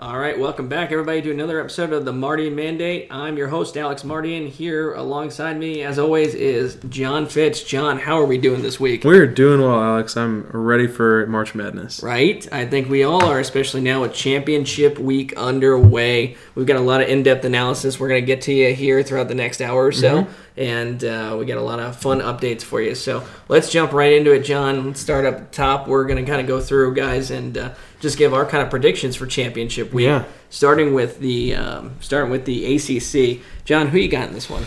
All right, welcome back, everybody, to another episode of the Mardian Mandate. I'm your host, Alex Mardian. Here alongside me, as always, is John Fitch. John, how are we doing this week? We're doing well, Alex. I'm ready for March Madness. Right? I think we all are, especially now with championship week underway. We've got a lot of in depth analysis we're going to get to you here throughout the next hour or so. Mm-hmm. And uh, we got a lot of fun updates for you. So let's jump right into it, John. Let's start up top. We're going to kind of go through, guys, and uh, just give our kind of predictions for championship week. Yeah. Starting with the um, starting with the ACC. John, who you got in this one?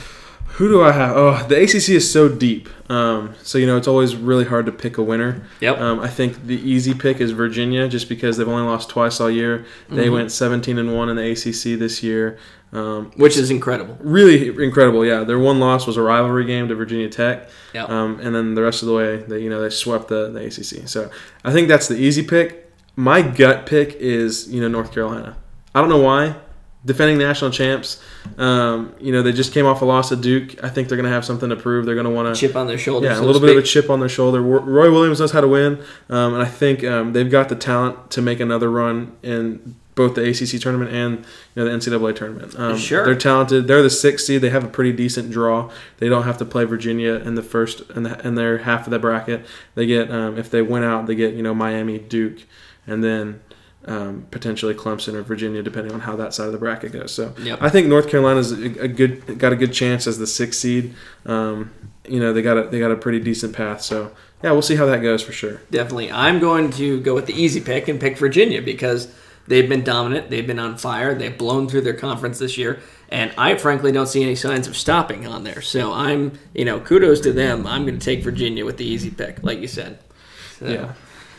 Who do I have? Oh, the ACC is so deep. Um, so you know it's always really hard to pick a winner. Yep. Um, I think the easy pick is Virginia, just because they've only lost twice all year. They Mm-hmm. went 17 and one in the ACC this year. Um, Which is incredible. really incredible. Yeah, their one loss was a rivalry game to Virginia Tech. Yep. Um, and then the rest of the way, they you know they swept the, the ACC. So I think that's the easy pick. My gut pick is you know North Carolina. I don't know why. Defending national champs, um, you know they just came off a loss at Duke. I think they're going to have something to prove. They're going to want to Chip on their shoulder. yeah, so a little bit of a chip on their shoulder. Roy Williams knows how to win, um, and I think um, they've got the talent to make another run in both the ACC tournament and you know the NCAA tournament. Um, Sure. they're talented. They're the sixth seed. They have a pretty decent draw. They don't have to play Virginia in the first in, the, in their half of the bracket. They get um, if they win out, they get you know Miami, Duke, and then. Um, potentially Clemson or Virginia, depending on how that side of the bracket goes. So, Yep. I think North Carolina's a, a good got a good chance as the sixth seed. Um, you know, they got a they got a pretty decent path. So yeah, we'll see how that goes for sure. Definitely. I'm going to go with the easy pick and pick Virginia because they've been dominant. They've been on fire. They've blown through their conference this year. And I frankly don't see any signs of stopping on there. So I'm, you know, kudos to them. I'm going to take Virginia with the easy pick, like you said. So, Yeah.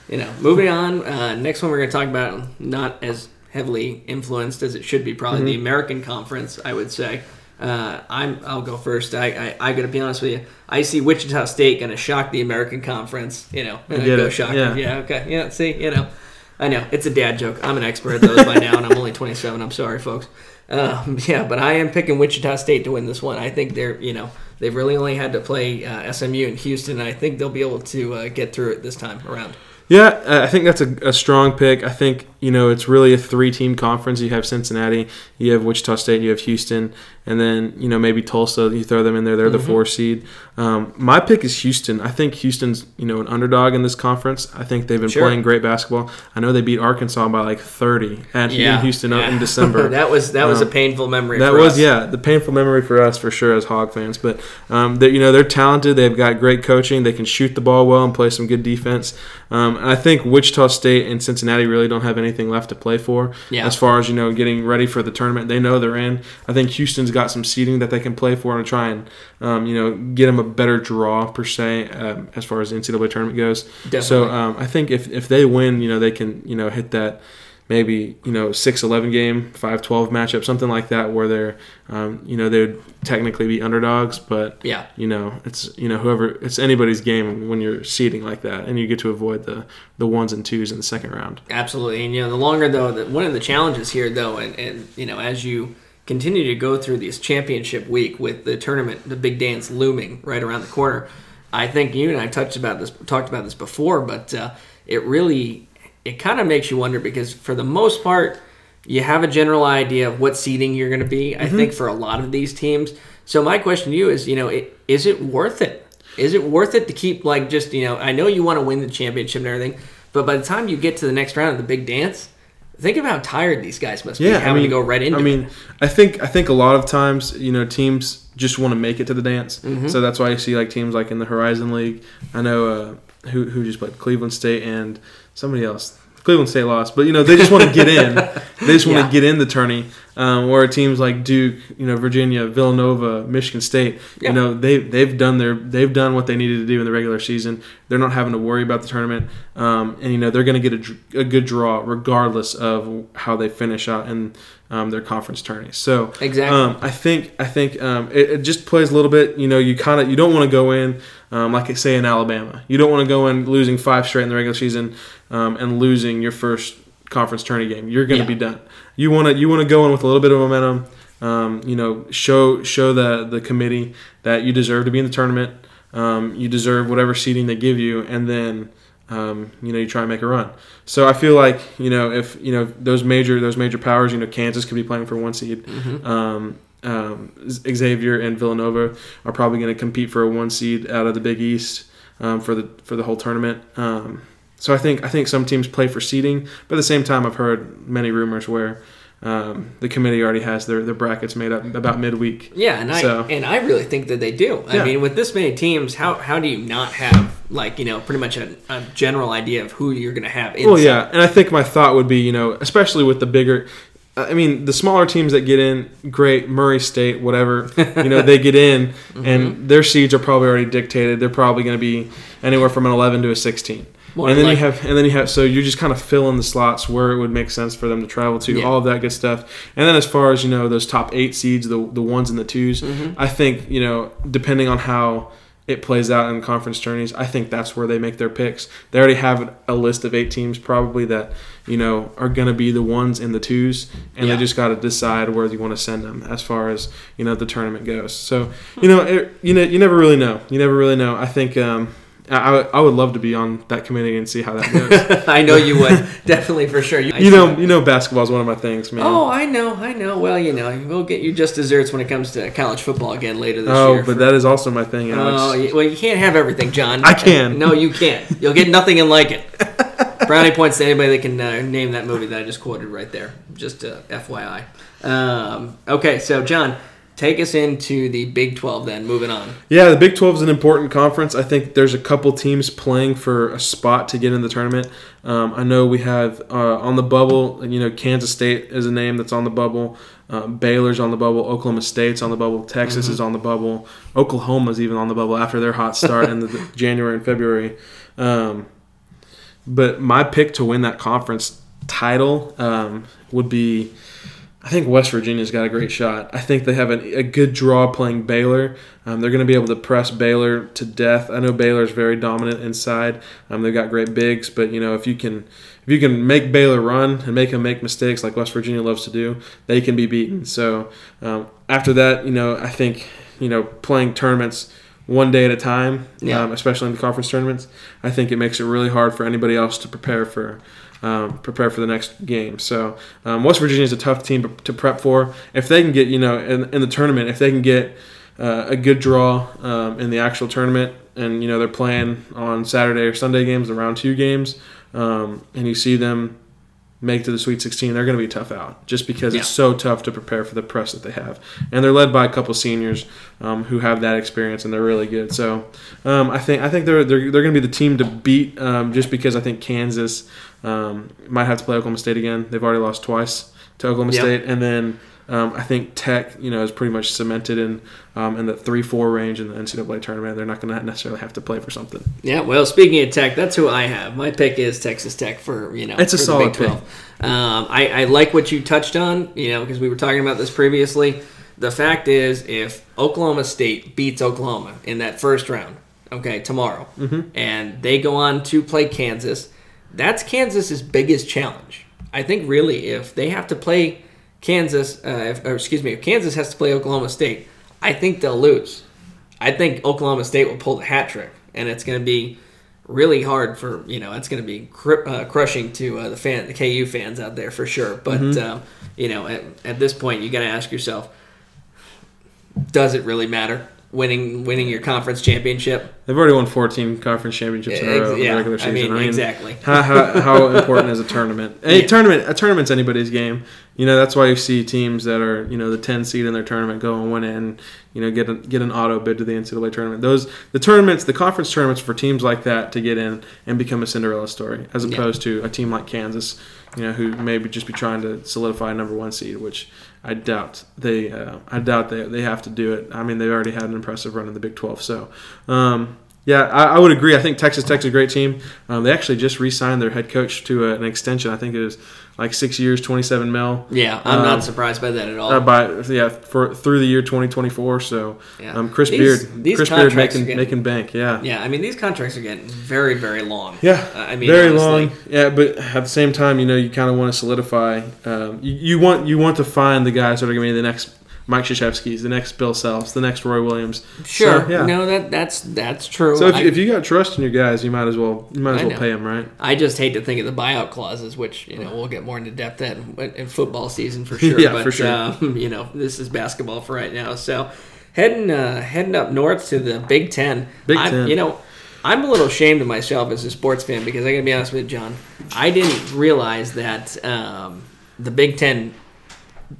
You know, moving on. Uh, next one we're going to talk about not as heavily influenced as it should be, probably Mm-hmm. the American Conference, I would say. Uh, I'm. I'll go first. I. I, I got to be honest with you. I see Wichita State going to shock the American Conference. You know, go it. shock Yeah. them. Yeah. Okay. Yeah. See. You know, I know it's a dad joke. I'm an expert at those by now, and I'm only 27. I'm sorry, folks. Um, yeah, but I am picking Wichita State to win this one. I think they're. You know, they've really only had to play uh, SMU and Houston. And I think they'll be able to uh, get through it this time around. Yeah, I think that's a, a strong pick. I think you know it's really a three-team conference. You have Cincinnati, you have Wichita State, you have Houston, and then you know maybe Tulsa. You throw them in there; they're the four seed. Um, my pick is Houston. I think Houston's you know an underdog in this conference. I think they've been Sure. playing great basketball. I know they beat Arkansas by like 30 at in Houston yeah. in December. that was that was Um, a painful memory. That was us. yeah, the painful memory for us for sure as Hog fans. But um, you know they're talented. They've got great coaching. They can shoot the ball well and play some good defense. Um, and I think Wichita State and Cincinnati really don't have anything left to play for Yeah. as far as you know getting ready for the tournament. They know they're in. I think Houston's got some seeding that they can play for and try and um, you know get them a better draw per se um, as far as the NCAA tournament goes. So um, I think if if they win, you know they can you know hit that maybe you know 6-11 game 5-12 matchup something like that where they're um, you know they would technically be underdogs but Yeah. you know it's you know whoever it's anybody's game when you're seeding like that and you get to avoid the the ones and twos in the second round Absolutely, and you know the longer though, the, one of the challenges here though, and, and you know as you continue to go through this championship week with the tournament, the big dance looming right around the corner, I think you and I touched about this, talked about this before, but uh, it really, it kind of makes you wonder because for the most part, you have a general idea of what seeding you're going to be. I think for a lot of these teams. So my question to you is, you know, it, is it worth it? Is it worth it to keep like just you know? I know you want to win the championship and everything, but by the time you get to the next round of the big dance, think of how tired these guys must be yeah having I mean, to go right into. I mean I think I think a lot of times you know teams just want to make it to the dance Mm-hmm. so that's why you see like teams like in the Horizon League I know uh, who who just played Cleveland State and somebody else Cleveland State lost, but you know they just want to get in. They just want Yeah. to get in the tourney. Um, where teams like Duke, you know, Virginia, Villanova, Michigan State, Yeah. you know, they they've done their they've done what they needed to do in the regular season. They're not having to worry about the tournament, um, and you know they're going to get a, a good draw regardless of how they finish out in um, their conference tourneys. So Exactly. um, I think I think um, it, it just plays a little bit. You know, you kind of you don't want to go in um, like say in Alabama. You don't want to go in losing five straight in the regular season um, and losing your first conference tourney game. You're going to Yeah. be done. You want to you want to go in with a little bit of momentum. Um, you know, show show the the committee that you deserve to be in the tournament. Um, you deserve whatever seeding they give you, and then um, you know, you try and make a run. So I feel like you know if you know those major those major powers, you know, Kansas could be playing for one seed. Mm-hmm. Um, um, Xavier and Villanova are probably going to compete for a one seed out of the Big East um, for the for the whole tournament. Um, so I think I think some teams play for seeding, but at the same time, I've heard many rumors where um, the committee already has their, their brackets made up about midweek. Yeah, and I and I really think that they do. I Yeah. mean, with this many teams, how how do you not have like you know pretty much a, a general idea of who you're going to have? Inside? Well, yeah, and I think my thought would be, you know, especially with the bigger, I mean, the smaller teams that get in, great, Murray State, whatever, you know, they get in, Mm-hmm. and their seeds are probably already dictated. They're probably going to be anywhere from an 11 to a 16. More and then like- you have, and then you have, so you just kind of fill in the slots where it would make sense for them to travel to, Yeah. all of that good stuff. And then as far as you know, those top eight seeds, the the ones and the 2s Mm-hmm. I think you know, depending on how it plays out in conference tourneys, I think that's where they make their picks. They already have a list of eight teams probably that you know are going to be the ones and the twos, and Yeah. they just got to decide where you want to send them as far as you know the tournament goes. So you know, it, you know, you never really know. You never really know. I think. Um, I, I would- love to be on that committee and see how that goes. I know you would definitely for sure. you know, you know, basketball is one of my things, man. Oh, I know, I know. Well, you know, we'll get you just desserts when it comes to college football again later this Oh, year. but for- that is also my thing, Alex. Oh, well, you can't have everything, John. I can. No, you can't. You'll get nothing and like it. Brownie points to anybody that can uh, name that movie that I just quoted right there. Just uh, FYI. Um, okay, so John, take us into the Big 12 then. Moving on. Yeah, the Big 12 is an important conference. I think there's a couple teams playing for a spot to get in the tournament. Um, I know we have uh, on the bubble, you know, Kansas State is a name that's on the bubble. Um, Baylor's on the bubble. Oklahoma State's on the bubble. Texas is on the bubble. Oklahoma's even on the bubble after their hot start in the, the January and February. Um, but my pick to win that conference title um, would be I think West Virginia's got a great shot. I think they have a, a good draw playing Baylor. Um, they're going to be able to press Baylor to death. I know Baylor's very dominant inside. Um, they've got great bigs, but you know if you can if you can make Baylor run and make them make mistakes like West Virginia loves to do, they can be beaten. So um, after that, you know I think you know playing tournaments one day at a time, Yeah. um, especially in the conference tournaments, I think it makes it really hard for anybody else to prepare for um, prepare for the next game. So um, West Virginia is a tough team to, prep for. If they can get, you know, in, in the tournament, if they can get uh, a good draw um, in the actual tournament, and you know they're playing on Saturday or Sunday games, the round two games, um, and you see them make to the Sweet 16, they're going to be tough out just because Yeah. it's so tough to prepare for the press that they have, and they're led by a couple seniors um, who have that experience and they're really good. So um, I think I think they're they're, they're going to be the team to beat um, just because I think Kansas um, might have to play Oklahoma State again. They've already lost twice to Oklahoma Yep. State, and then. Um, I think Tech, you know, is pretty much cemented in um, in the three four range in the NCAA tournament. They're not going to necessarily have to play for something. Yeah, well, speaking of Tech, that's who I have. My pick is Texas Tech for you know. It's a solid Big 12. Um, I, I like what you touched on, you know, because we were talking about this previously. The fact is, if Oklahoma State beats Oklahoma in that first round, okay, tomorrow, Mm-hmm. and they go on to play Kansas, that's Kansas's biggest challenge. I think really, if they have to play Kansas, uh, if, or excuse me, if Kansas has to play Oklahoma State, I think they'll lose. I think Oklahoma State will pull the hat trick, and it's going to be really hard for you know it's going to be cr- uh, crushing to uh, the fan the KU fans out there for sure. But um, you know at, at this point you got to ask yourself, does it really matter winning winning your conference championship? They've already won 14 conference championships in a row yeah, regular I season. mean, exactly. How, how, how important is a tournament? A Yeah. tournament, a tournament's anybody's game. You know that's why you see teams that are you know the 10 seed in their tournament go and win it, and you know get a, get an auto bid to the NCAA tournament. Those the tournaments, the conference tournaments for teams like that to get in and become a Cinderella story, as Yeah. opposed to a team like Kansas, you know, who maybe just be trying to solidify a number one seed, which I doubt they uh, I doubt they they have to do it. I mean they've already had an impressive run in the Big 12, so. Um, yeah, I, I would agree. I think Texas Tech's a great team. Um, they actually just re-signed their head coach to a, an extension. I think it was like six years, twenty-seven mil. Yeah, I'm Um, not surprised by that at all. Uh, by yeah, for through the year 2024. So, Yeah. um, Chris These- Beard, these Chris Beard making getting- making bank. Yeah, yeah, I mean these contracts are getting very very long. yeah, Uh, I mean very honestly. long. Yeah, but at the same time, you know, you kind of want to solidify. Um, you, you want you want to find the guys that are going to be the next Mike Krzyzewski's, the next Bill Selfs, the next Roy Williams. Sure. So, yeah. No, that that's that's true. So if, I, if you got trust in your guys, you might as well you might as I well know. pay them, right? I just hate to think of the buyout clauses, which you know we'll get more into depth in, in football season for sure. Yeah, but, for sure. Um, you know, this is basketball for right now. So heading uh, heading up north to the Big Ten. Big I- Ten. You know, I'm a little ashamed of myself as a sports fan because I got to be honest with you, John. I didn't realize that um, the Big Ten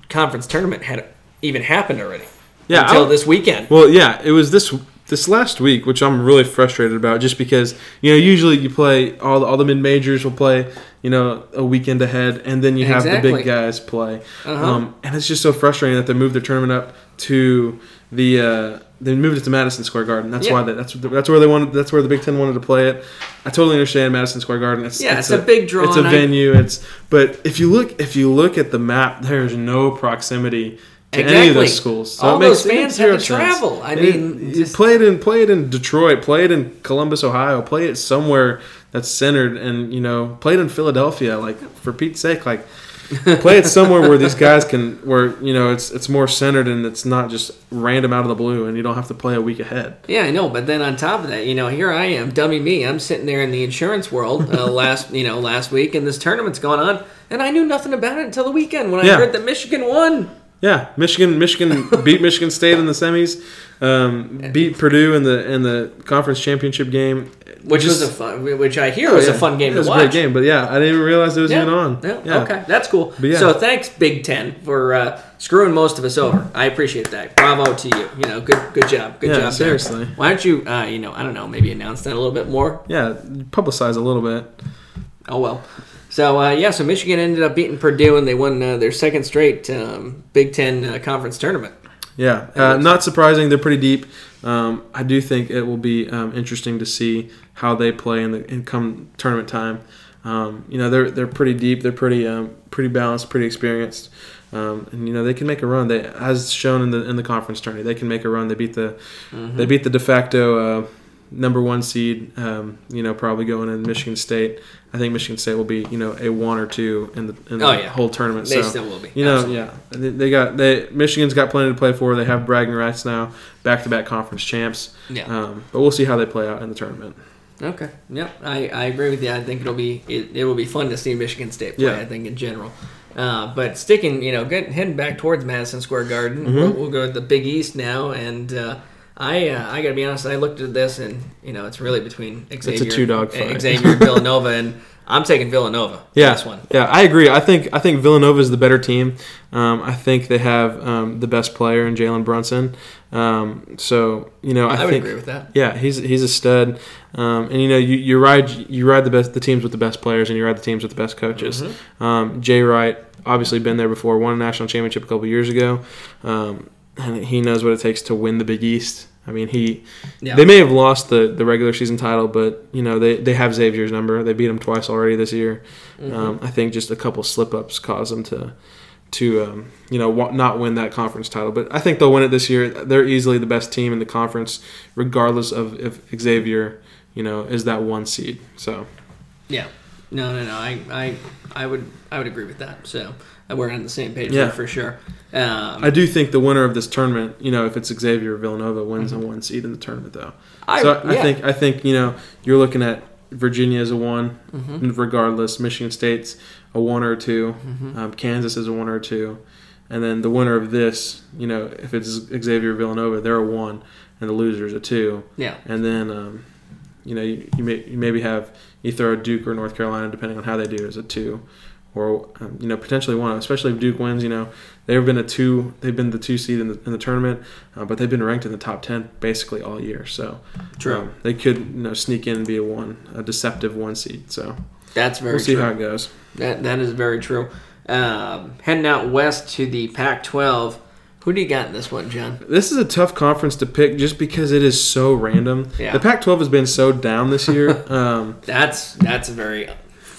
conference tournament had even happened already. Yeah, until I- this weekend. Well, yeah, it was this this last week, which I'm really frustrated about, just because you know usually you play all the, all the mid majors will play you know a weekend ahead, and then you have the big guys play, Uh-huh. um, and it's just so frustrating that they moved their tournament up to the. Uh, they moved it to Madison Square Garden. That's Yeah. why they, that's that's where they wanted. That's where the Big Ten wanted to play it. I totally understand Madison Square Garden. It's, Yeah, it's a big draw, It's a and I- venue. It's but if you look if you look at the map, there's no proximity to any of Exactly. those schools. So All it makes, those it fans have to sense. travel. I It- mean, you just- play it in play it in Detroit, play it in Columbus, Ohio, play it somewhere that's centered, and you know, play it in Philadelphia. Like for Pete's sake, like play it somewhere where these guys can, where you know, it's it's more centered and it's not just random out of the blue, and you don't have to play a week ahead. Yeah, I know, but then on top of that, you know, here I am, dummy me. I'm sitting there in the insurance world uh, last, you know, last week, and this tournament's going on, and I knew nothing about it until the weekend when I heard that Michigan won. Yeah, Michigan Michigan beat Michigan State in the semis, um, beat Purdue in the in the conference championship game, Which Just- was a fun, which I hear was Yeah, a fun game It was to a great game, but yeah, I didn't even realize it was Yeah. even on. Yeah, Okay, that's cool. Yeah. So thanks, Big Ten, for uh, screwing most of us over. I appreciate that. Bravo to you. You know, good, good job. Good Yeah, job. seriously. Why don't you, uh, you know, I don't know, maybe announce that a little bit more? Yeah, publicize a little bit. Oh well. So uh, yeah, so Michigan ended up beating Purdue, and they won uh, their second straight um, Big Ten uh, conference tournament. Yeah, uh, not surprising. They're pretty deep. Um, I do think it will be um, interesting to see how they play in the in come tournament time. Um, you know, they're they're pretty deep. They're pretty um, pretty balanced, pretty experienced, um, and you know they can make a run. They as shown in the in the conference tourney, they can make a run. They beat the they beat the de facto uh, number one seed. Um, you know, probably going in Michigan State. I think Michigan State will be you know a one or two in the in the Oh, yeah. whole tournament. They so, still will be. You know, Absolutely. yeah, they, they got they Michigan's got plenty to play for. They have bragging rights now, back to back conference champs. Yeah. Um, but we'll see how they play out in the tournament. Okay. Yep. I, I agree with you. I think it'll be it, it will be fun to see Michigan State play. Yeah. I think in general. Uh, but sticking, you know, get, heading back towards Madison Square Garden, Mm-hmm. we'll, we'll go to the Big East now, and uh, I uh, I gotta be honest. I looked at this, and you know, it's really between Xavier, two-dog fight. Xavier and Villanova, and I'm taking Villanova. Yeah, This one. yeah, I agree. I think I think Villanova is the better team. Um, I think they have um, the best player in Jalen Brunson. Um, so you know, I, I, would think agree with that. Yeah, he's he's a stud, um, and you know you, you ride you ride the best the teams with the best players, and you ride the teams with the best coaches. Mm-hmm. Um, Jay Wright obviously been there before, won a national championship a couple years ago, um, and he knows what it takes to win the Big East. I mean, he Yeah. they may have lost the, the regular season title, but you know they, they have Xavier's number. They beat him twice already this year. Mm-hmm. Um, I think just a couple slip ups caused them to to um, you know not win that conference title. But I think they'll win it this year. They're easily the best team in the conference, regardless of if Xavier you know is that one seed. So Yeah. No, no, no. I, I, I would, I would agree with that. So we're on the same page Yeah. for sure. Um, I do think the winner of this tournament, you know, if it's Xavier Villanova, wins a one seed in the tournament though. Mm-hmm. I- so I yeah. think I think you know you're looking at Virginia as a one, Mm-hmm. regardless. Michigan State's a one or 2 Mm-hmm. Um, Kansas is a one or two, and then the winner of this, you know, if it's Xavier Villanova, they're a one, and the loser's a two, yeah. and then um, you know you, you, may, you maybe have you throw a Duke or North Carolina depending on how they do as a two, or um, you know potentially one. Especially if Duke wins, you know they've been a two. They've been the two seed in the in the tournament, uh, but they've been ranked in the top ten basically all year. So True. um, they could you know sneak in and be a one, a deceptive one seed. So That's very we'll see true. how it goes. That that is very true. Um, heading out west to the Pac-12. Who do you got in this one, John? This is a tough conference to pick just because it is so random. Yeah. The Pac-12 has been so down this year. Um, That's that's a very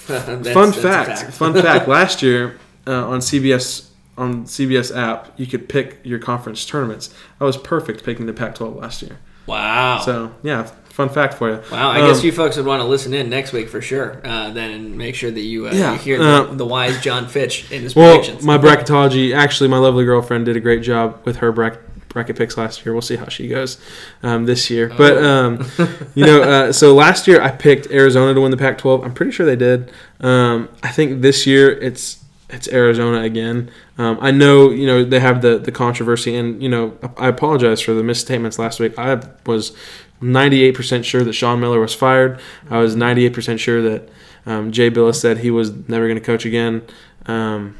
fun that's a fact, fun fact. Last year uh, on CBS on CBS app, you could pick your conference tournaments. I was perfect picking the Pac-12 last year. Wow. So yeah, fun fact for you. Wow, I Um, guess you folks would want to listen in next week for sure. Uh, then and make sure that you, uh, Yeah, you hear uh, the, the wise John Fitch in his Well, predictions. my bracketology, actually, my lovely girlfriend did a great job with her bracket, bracket picks last year. We'll see how she goes um, this year. But, Oh. um, you know, uh, so last year I picked Arizona to win the Pac 12. I'm pretty sure they did. Um, I think this year it's it's Arizona again. Um, I know, you know, they have the, the controversy, and, you know, I apologize for the misstatements last week. I was 98% sure that Sean Miller was fired. I was 98% sure that um, Jay Bilas said he was never going to coach again. Um,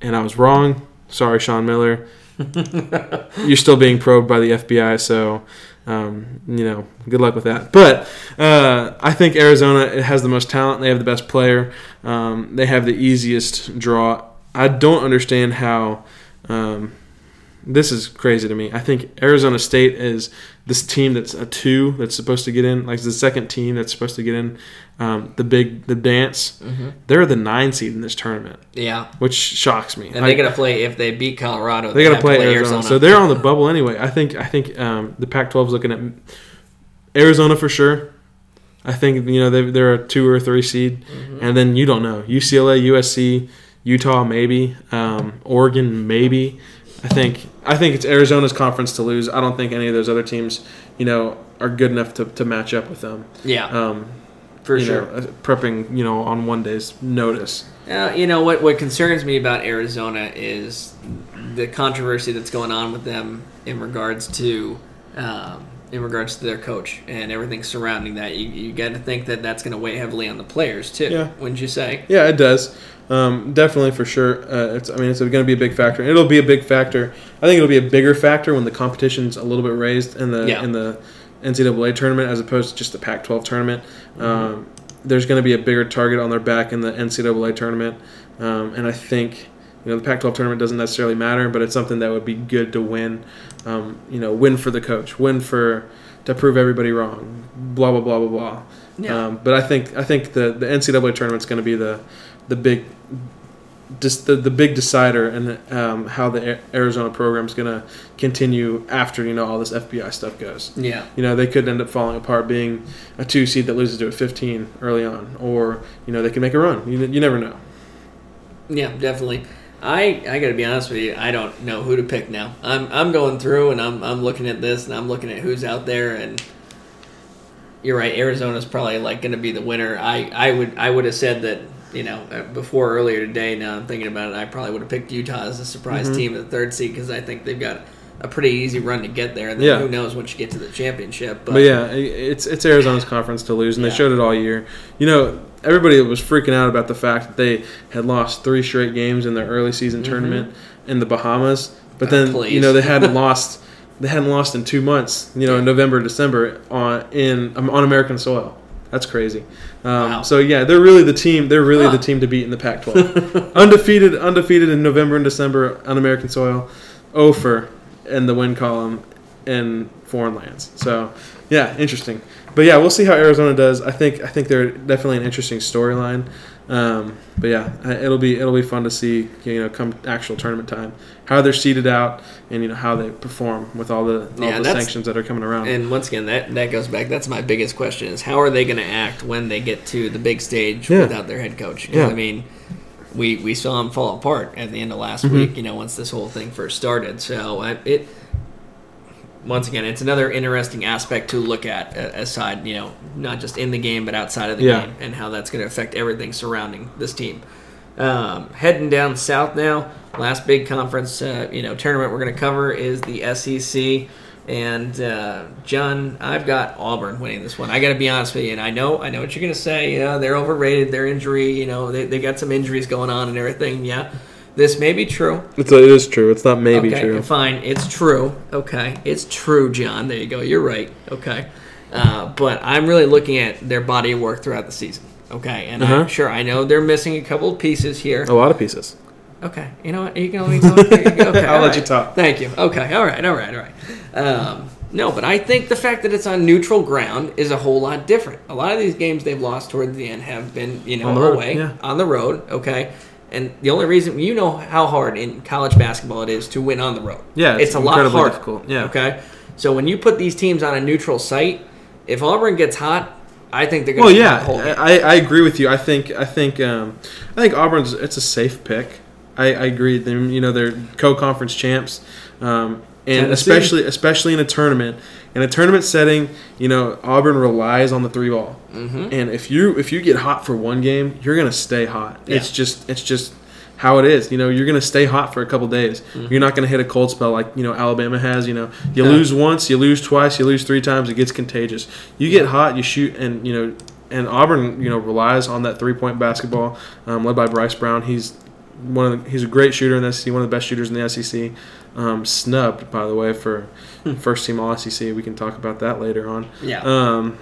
and I was wrong. Sorry, Sean Miller. You're still being probed by the FBI, so um, you know, good luck with that. But uh, I think Arizona it has the most talent. They have the best player. Um, they have the easiest draw. I don't understand how. Um, this is crazy to me. I think Arizona State is this team that's a two that's supposed to get in, like the second team that's supposed to get in um, the big the dance. Mm-hmm. They're the nine seed in this tournament, yeah, which shocks me. and they got to play if they beat Colorado. they got to have play Arizona. so they're on the bubble anyway. I think I think um, the Pac-12 is looking at Arizona for sure. I think you know they they're a two or three seed, Mm-hmm. and then you don't know UCLA, USC, Utah maybe, um, Oregon maybe. I think I think it's Arizona's conference to lose. I don't think any of those other teams, you know, are good enough to, to match up with them. yeah, Um, for you sure. know, uh, prepping you know on one day's notice. Uh, you know what? What concerns me about Arizona is the controversy that's going on with them in regards to um, in regards to their coach and everything surrounding that. You, you got to think that that's going to weigh heavily on the players too. Yeah. Wouldn't you say? Yeah, it does. Um, definitely for sure. Uh, it's, I mean, it's going to be a big factor. It'll be a big factor. I think it'll be a bigger factor when the competition's a little bit raised in the Yeah. in the NCAA tournament as opposed to just the Pac-12 tournament. Um, there's going to be a bigger target on their back in the NCAA tournament, um, and I think you know the Pac-12 tournament doesn't necessarily matter, but it's something that would be good to win. Um, you know, win for the coach, win for to prove everybody wrong. Blah blah blah blah blah. Yeah. Um, but I think I think the the NCAA tournament's going to be the the big just the, the big decider and um, how the A- Arizona is going to continue after you know all this FBI stuff goes. Yeah. You know they could end up falling apart, being a two seed that loses to a 15 early on, or you know they can make a run. You, you never know. Yeah, definitely. I I got to be honest with you. I don't know who to pick now. I'm I'm going through and I'm I'm looking at this and I'm looking at who's out there and you're right. Arizona's probably like going to be the winner. I I would I would have said that you know uh, before earlier today. Now I'm thinking about it. I probably would have picked Utah as a surprise Mm-hmm. team at the third seed because I think they've got a pretty easy run to get there. And then Yeah. who knows once you get to the championship. But, But yeah, it's it's Arizona's conference to lose, and Yeah. they showed it all year. You know, everybody was freaking out about the fact that they had lost three straight games in their early season tournament in the Bahamas, but Mm-hmm. Oh, then please. you know they hadn't lost. They hadn't lost in two months. You know, in November, December on in um, on American soil. That's crazy. Um, Wow. So yeah, they're really the team. They're really Huh. the team to beat in the Pac-12. undefeated, undefeated in November and December on American soil. Ofer in the win column in foreign lands. So yeah, interesting. But yeah, we'll see how Arizona does. I think I think they're definitely an interesting storyline. Um, but yeah, it'll be it'll be fun to see you know come actual tournament time how they're seeded out and you know how they perform with all the all Yeah, the sanctions that are coming around. And once again, that, that goes back. That's my biggest question: is how are they going to act when they get to the big stage Yeah. without their head coach? Yeah. I mean, we we saw them fall apart at the end of last Mm-hmm. week. You know, once this whole thing first started. So I, it once again, it's another interesting aspect to look at uh, aside, you know, not just in the game but outside of the Yeah. game, and how that's going to affect everything surrounding this team. Um, heading down south now. Last big conference, uh, you know, tournament we're going to cover is the SEC. And uh, John, I've got Auburn winning this one. I got to be honest with you, and I know, I know what you're going to say. You know, they're overrated. Their injury, you know, they they got some injuries going on and everything. Yeah, this may be true. it's it is true. It's not maybe okay, true. Fine, it's true. Okay, it's true, John. There you go. You're right. Okay, uh, but I'm really looking at their body of work throughout the season. Okay, and Uh-huh. I'm sure I know they're missing a couple of pieces here. A lot of pieces. Okay, you know what? You can me talk. Okay, I'll let right. you talk. Thank you. Okay, all right, all right, all right. Um, no, but I think the fact that it's on neutral ground is a whole lot different. A lot of these games they've lost towards the end have been, you know, On the road, away yeah. on the road. Okay, and the only reason you know how hard in college basketball it is to win on the road. Yeah, it's it's, a lot harder. difficult, yeah. Okay, so when you put these teams on a neutral site, if Auburn gets hot, I think they're going Well, to yeah, hold it. I, I agree with you. I think I think um, I think Auburn's it's a safe pick. I, I agree. They, you know, they're co-conference champs, um, and Tennessee. especially especially in a tournament. In a tournament setting, you know, Auburn relies on the three ball. Mm-hmm. And if you if you get hot for one game, you're gonna stay hot. Yeah. It's just it's just how it is. You know, you're gonna stay hot for a couple days. You're not gonna hit a cold spell like you know Alabama has. You know, you No. lose once, you lose twice, you lose three times. It gets contagious. You get hot, you shoot, and you know, and Auburn you know relies on that three point basketball um, led by Bryce Brown. He's one of the, he's a great shooter in the SEC, one of the best shooters in the SEC. Um, snubbed, by the way, for first team All SEC. We can talk about that later on. Yeah. Um,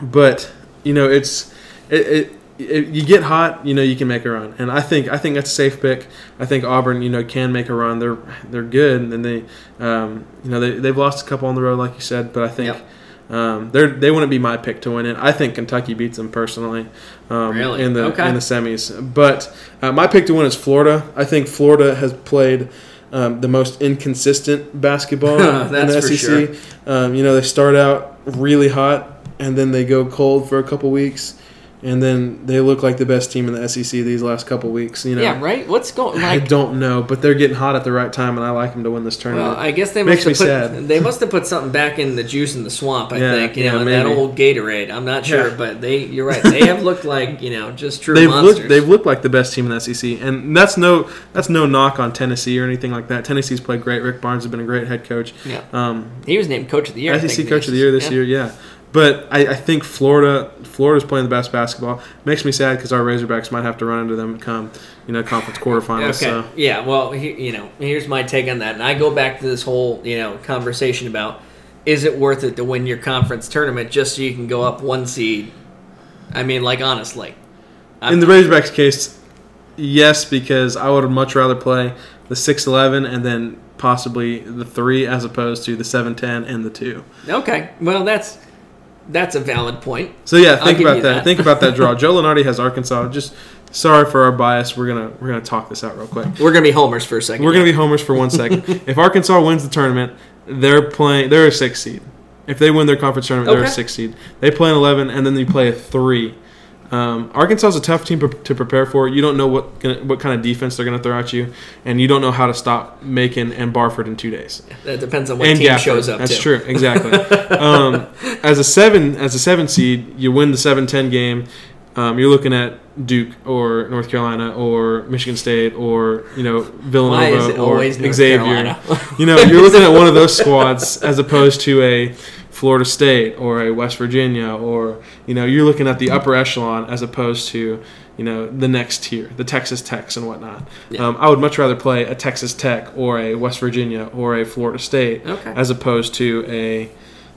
but you know, it's it, it. You get hot, you know, you can make a run, and I think I think that's a safe pick. I think Auburn, you know, can make a run. They're they're good, and they, um, you know, they they've lost a couple on the road, like you said, but I think. Yep. Um, they're they wouldn't be my pick to win it. I think Kentucky beats them personally um, Really? in the Okay. in the semis. But uh, my pick to win is Florida. I think Florida has played um, the most inconsistent basketball in the SEC. Um, you know, they start out really hot and then they go cold for a couple weeks, and then they look like the best team in the SEC these last couple weeks. You know, yeah, right. What's going? I don't know, but they're getting hot at the right time, and I like them to win this tournament. well, I guess they Makes must have me put sad. they must have put something back in the juice in the swamp. I Yeah, think you yeah, know, that old Gatorade. I'm not sure, Yeah. but they you're right. They have looked like you know just true they've monsters. looked they've looked like the best team in the SEC, and that's no that's no knock on Tennessee or anything like that. Tennessee's played great. Rick Barnes has been a great head coach. yeah, Um, he was named coach of the year. SEC Coach of the Year this year, yeah. But I, I think Florida Florida's playing the best basketball. Makes me sad because our Razorbacks might have to run into them come you know conference quarterfinals. Okay. So Yeah. Well, he, you know, here's my take on that, and I go back to this whole you know conversation about is it worth it to win your conference tournament just so you can go up one seed? I mean, like honestly, I'm- in the Razorbacks case, yes, because I would much rather play the six eleven and then possibly the three as opposed to the seven ten and the two. okay. Well, that's that's a valid point. So yeah, think about that. that. Think about that draw. Joe Lunardi has Arkansas. Just sorry for our bias. We're gonna we're gonna talk this out real quick. We're gonna be homers for a second. We're gonna be homers for one second. if Arkansas wins the tournament, they're playing. They're a six seed. If they win their conference tournament, they're a six seed. They play an eleven, and then they play a three. Um, Arkansas is a tough team pre- to prepare for. You don't know what gonna, what kind of defense they're going to throw at you, and you don't know how to stop Macon and Barford in two days. That depends on what and team Gafford. shows up. That's too. true, exactly. um, as a seven, as a seven seed, you win the 7-10 game. Um, you're looking at Duke or North Carolina or Michigan State or you know Villanova Why is it or Xavier. You know, you're looking at one of those squads as opposed to a Florida State or a West Virginia or you know you're looking at the upper echelon as opposed to you know the next tier, the Texas Techs and whatnot. Yeah. Um, I would much rather play a Texas Tech or a West Virginia or a Florida State Okay. as opposed to a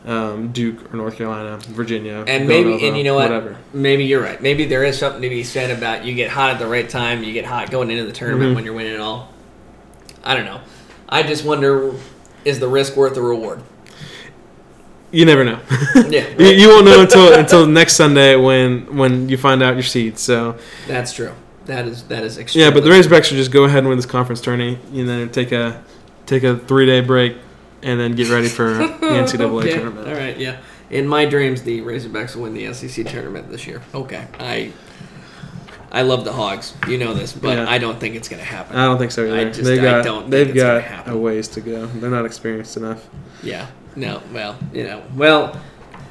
um, Duke or North Carolina, Virginia, And maybe, Villanova, and you know what? Whatever. Maybe you're right. Maybe there is something to be said about you get hot at the right time. You get hot going into the tournament Mhm. when you're winning it all. I don't know. I just wonder, is the risk worth the reward? You never know. Yeah, you, you won't know until until next Sunday when when you find out your seed. So that's true. That is that is extremely. yeah, but the Razorbacks should just go ahead and win this conference tourney, and then take a take a three day break, and then get ready for the NCAA Okay, tournament. All right, yeah. In my dreams, the Razorbacks will win the SEC tournament this year. Okay, I I love the Hogs. You know this, but Yeah. I don't think it's going to happen. I don't think so either. I just- they've I got don't think they've got happen. a ways to go. They're not experienced enough. Yeah. No. Well, you know. Well,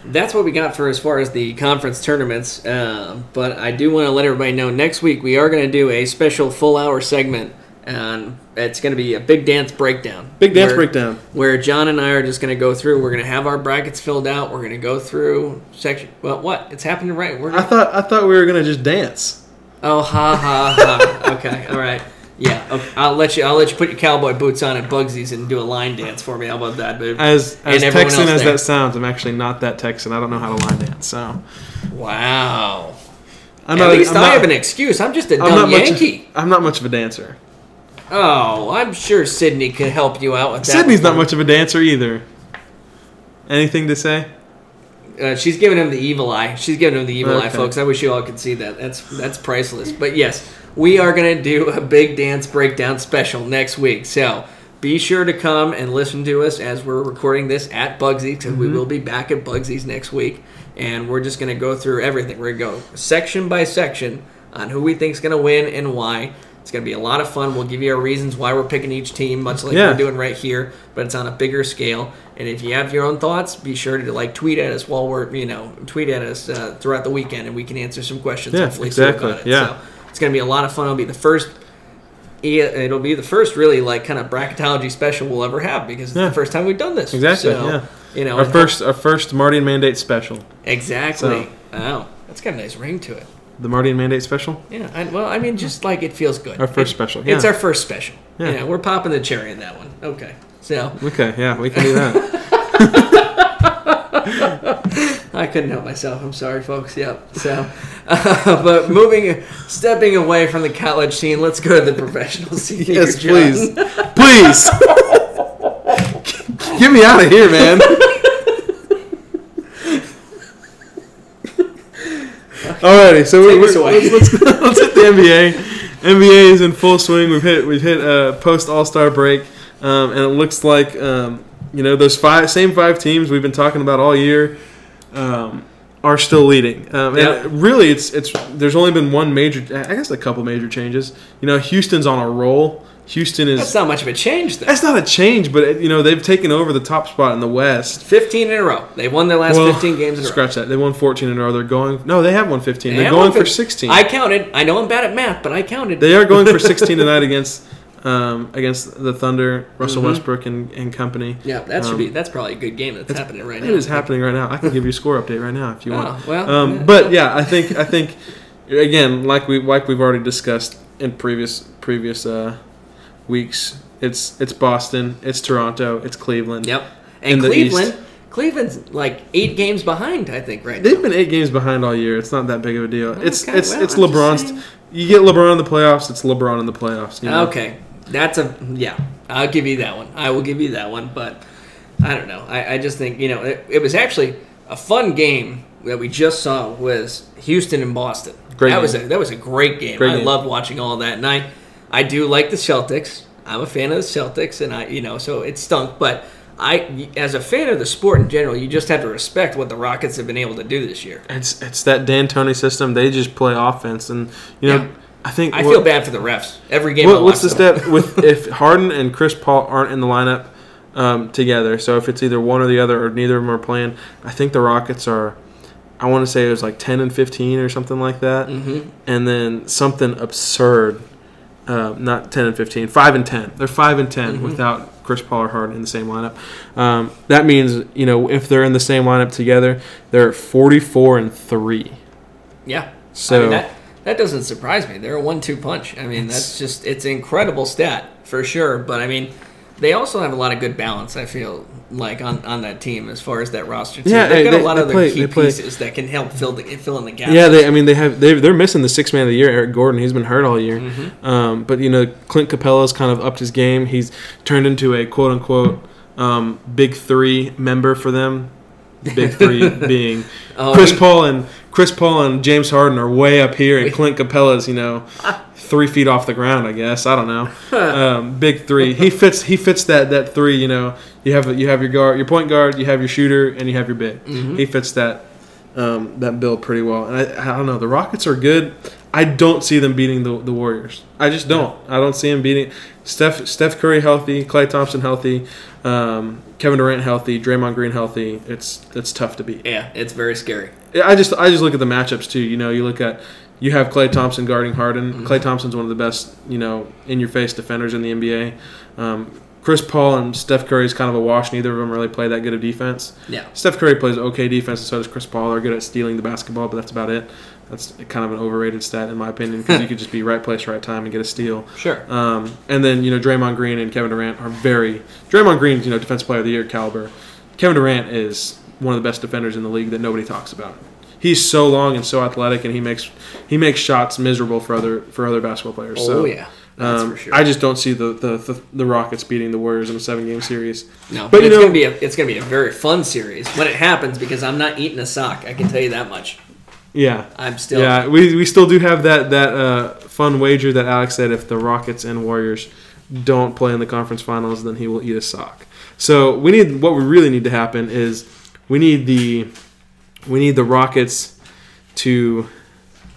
that's what we got for as far as the conference tournaments. Um, but I do want to let everybody know next week we are going to do a special full hour segment, and it's going to be a big dance breakdown. Big dance where- breakdown. Where John and I are just going to go through. We're going to have our brackets filled out. We're going to go through section. Well, what? It's happening right. We're I thought I thought we were gonna just dance. Oh, ha ha ha. okay. All right. Yeah. Okay. I'll let you. I'll let you put your cowboy boots on at Bugsy's and do a line dance for me. How about that? As as Texan as there. that sounds, I'm actually not that Texan. I don't know how to line dance. So Wow. I'm At not. least I'm I not, have an excuse. I'm just a I'm dumb. Yankee. I'm not much of a dancer. Oh, I'm sure Sydney could help you out with that. Sydney's not much of a dancer either. Anything to say? Uh, she's giving him the evil eye. She's giving him the evil eye, folks. I wish you all could see that. That's that's priceless. But yes, we are gonna do a big dance breakdown special next week. So be sure to come and listen to us as we're recording this at Bugsy because we Mm-hmm. will be back at Bugsy's next week, and we're just going to go through everything. We're going to go section by section on who we think's going to win and why. It's going to be a lot of fun. We'll give you our reasons why we're picking each team, much like Yeah. we're doing right here, but it's on a bigger scale. And if you have your own thoughts, be sure to like tweet at us while we're you know tweet at us uh, throughout the weekend, and we can answer some questions. Yeah, hopefully, exactly. it. Yeah. So it's going to be a lot of fun. It'll be the first. It'll be the first really like kind of bracketology special we'll ever have because it's Yeah. the first time we've done this. Exactly, So, yeah. You know, Our first, our first Mardian Mandate special. exactly. So- Oh, that's got a nice ring to it. The Mardian Mandate special. Yeah. I, well, I mean, just like it feels good. Our first It- special, It's our first special. Yeah. Yeah. we're popping the cherry in that one. Okay. So Okay, yeah, we can do that. I couldn't help myself. I'm sorry, folks. Yep. So, uh, but moving, stepping away from the college scene, let's go to the professional scene. yes, please, please. Get me out of here, man. Alrighty, so we're, us away. let's, let's, let's hit the NBA. NBA is in full swing. We've hit we've hit a post All Star break, um, and it looks like um, you know those five same five teams we've been talking about all year um, are still leading. Um, Yep. And really, it's it's there's only been one major, I guess a couple major changes. You know, Houston's on a roll. Houston is That's not much of a change, though. that's not a change, but you know they've taken over the top spot in the West. 15 in a row. They won their last Well, 15 games in a row. Scratch that. They won 14 in a row. They're going. No, they have won 15. They They're going for 16. I counted. I know I'm bad at math, but I counted. They are going for 16 tonight against um, against the Thunder, Russell Mhm. Westbrook and, and company. yeah, that should Um, be. That's probably a good game that's happening right now. It is happening right now. I can give you a score update right now if you want. Oh, well, Um, yeah. but yeah, I think I think again, like we like we've already discussed in previous previous uh, weeks, it's it's Boston, it's Toronto, it's Cleveland. Yep. And Cleveland, Cleveland's like eight games behind, I think, right They've now. been eight games behind all year. It's not that big of a deal. It's Okay, it's well, it's I'm LeBron's. You get LeBron in the playoffs. It's LeBron in the playoffs. You know? Okay, that's a yeah. I'll give you that one. I will give you that one. But I don't know. I, I just think you know it, it was actually a fun game that we just saw was Houston and Boston. Great that game. was a that was a great game. Great I game. loved watching all that, and I I do like the Celtics. I'm a fan of the Celtics, and I you know so it stunk, but. I, as a fan of the sport in general, you just have to respect what the Rockets have been able to do this year. It's it's that D'Antoni system. They just play offense, and you know Yeah. I think I what- feel bad for the refs. Every game. I What, what's the them. step with if Harden and Chris Paul aren't in the lineup um, together? So if it's either one or the other, or neither of them are playing, I think the Rockets are. I want to say it was like ten and fifteen or something like that, Mhm. and then something absurd. Uh, not ten and 15, 5 and ten. They're five and 10 Mm-hmm. without Chris Paul or Harden in the same lineup. Um, that means you know if they're in the same lineup together, they're forty-four and three. Yeah. So I mean, that that doesn't surprise me. They're a one-two punch. I mean, that's just it's an incredible stat for sure. But I mean, they also have a lot of good balance. I feel like on, on that team as far as that roster. Too. Yeah, they've got they- a lot of other play- key pieces that can help fill the fill in the gaps. Yeah, they. I mean, they have. They, they're missing the six man of the year, Eric Gordon. He's been hurt all year. Mm-hmm. Um, but you know, Clint Capela's kind of upped his game. He's turned into a quote unquote um, big three member for them. The big three being Oh, Chris we- Paul and Chris Paul and James Harden are way up here, and Clint Capela's you know three feet off the ground. I guess I don't know. Um, big three. He fits. He fits that that three. You know, you have you have your guard, your point guard, you have your shooter, and you have your big. Mm-hmm. He fits that um, that bill pretty well. And I, I don't know. The Rockets are good. I don't see them beating the, the Warriors. I just don't. I don't see them beating Steph Steph Curry healthy, Klay Thompson healthy, um, Kevin Durant healthy, Draymond Green healthy. It's it's tough to beat. yeah, it's very scary. I just I just look at the matchups too. You know, you look at you have Klay Thompson guarding Harden. Klay Thompson's one of the best you know in your face defenders in the NBA. Um, Chris Paul and Steph Curry is kind of a wash. Neither of them really play that good of defense. Yeah. Steph Curry plays okay defense, and so does Chris Paul. They're good at stealing the basketball, but that's about it. That's kind of an overrated stat in my opinion because you could just be right place, right time, and get a steal. Sure. Um, and then you know Draymond Green and Kevin Durant are very Draymond Green's you know defensive player of the year caliber. Kevin Durant is one of the best defenders in the league that nobody talks about. He's so long and so athletic, and he makes he makes shots miserable for other for other basketball players. Oh so, yeah, um, sure. I just don't see the, the, the, the Rockets beating the Warriors in a seven game series. no, but it's know- gonna be a it's gonna be a very fun series when it happens because I'm not eating a sock. I can tell you that much. Yeah, I'm still yeah. We, we still do have that that uh, fun wager that Alex said if the Rockets and Warriors don't play in the conference finals, then he will eat a sock. So we need what we really need to happen is we need the we need the Rockets to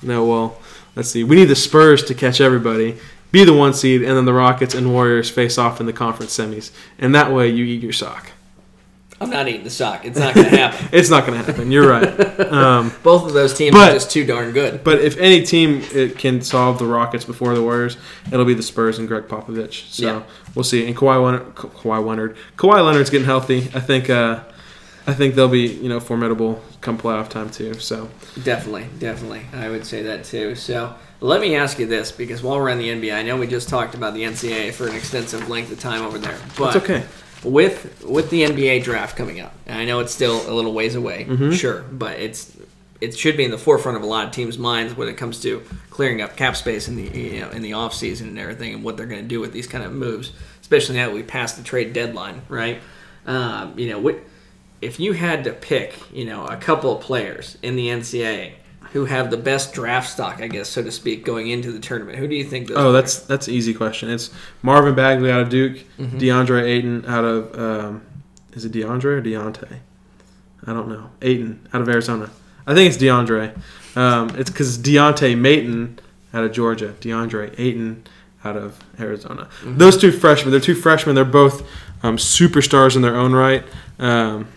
no well let's see we need the Spurs to catch everybody be the one seed and then the Rockets and Warriors face off in the conference semis and that way you eat your sock. I'm not eating the sock. It's not going to happen. it's not going to happen. You're right. Um, Both of those teams but, are just too darn good. But if any team it can solve the Rockets before the Warriors, it'll be the Spurs and Gregg Popovich. So Yeah. we'll see. And Kawhi Leonard, Ka- Kawhi Leonard, Kawhi Leonard's getting healthy. I think. Uh, I think they'll be you know formidable come playoff time too. So Definitely, definitely. I would say that too. So let me ask you this, because while we're on the NBA, I know we just talked about the NCAA for an extensive length of time over there, but it's okay. with with the NBA draft coming up, and I know it's still a little ways away, Mm-hmm. sure, but it's it should be in the forefront of a lot of teams' minds when it comes to clearing up cap space in the you know in the off season and everything, and what they're going to do with these kind of moves, especially now that we passed the trade deadline, right? Um, you know, what if you had to pick, you know, a couple of players in the NCAA who have the best draft stock, I guess, so to speak, going into the tournament? Who do you think? Those Oh, are? that's that's an easy question. It's Marvin Bagley out of Duke, Mm-hmm. DeAndre Ayton out of um, is it DeAndre or Deontay? I don't know. Ayton out of Arizona. I think it's DeAndre. Um, it's because Deontay Mayton out of Georgia, DeAndre Ayton out of Arizona. Mm-hmm. Those two freshmen, they're two freshmen. They're both um, superstars in their own right. Um,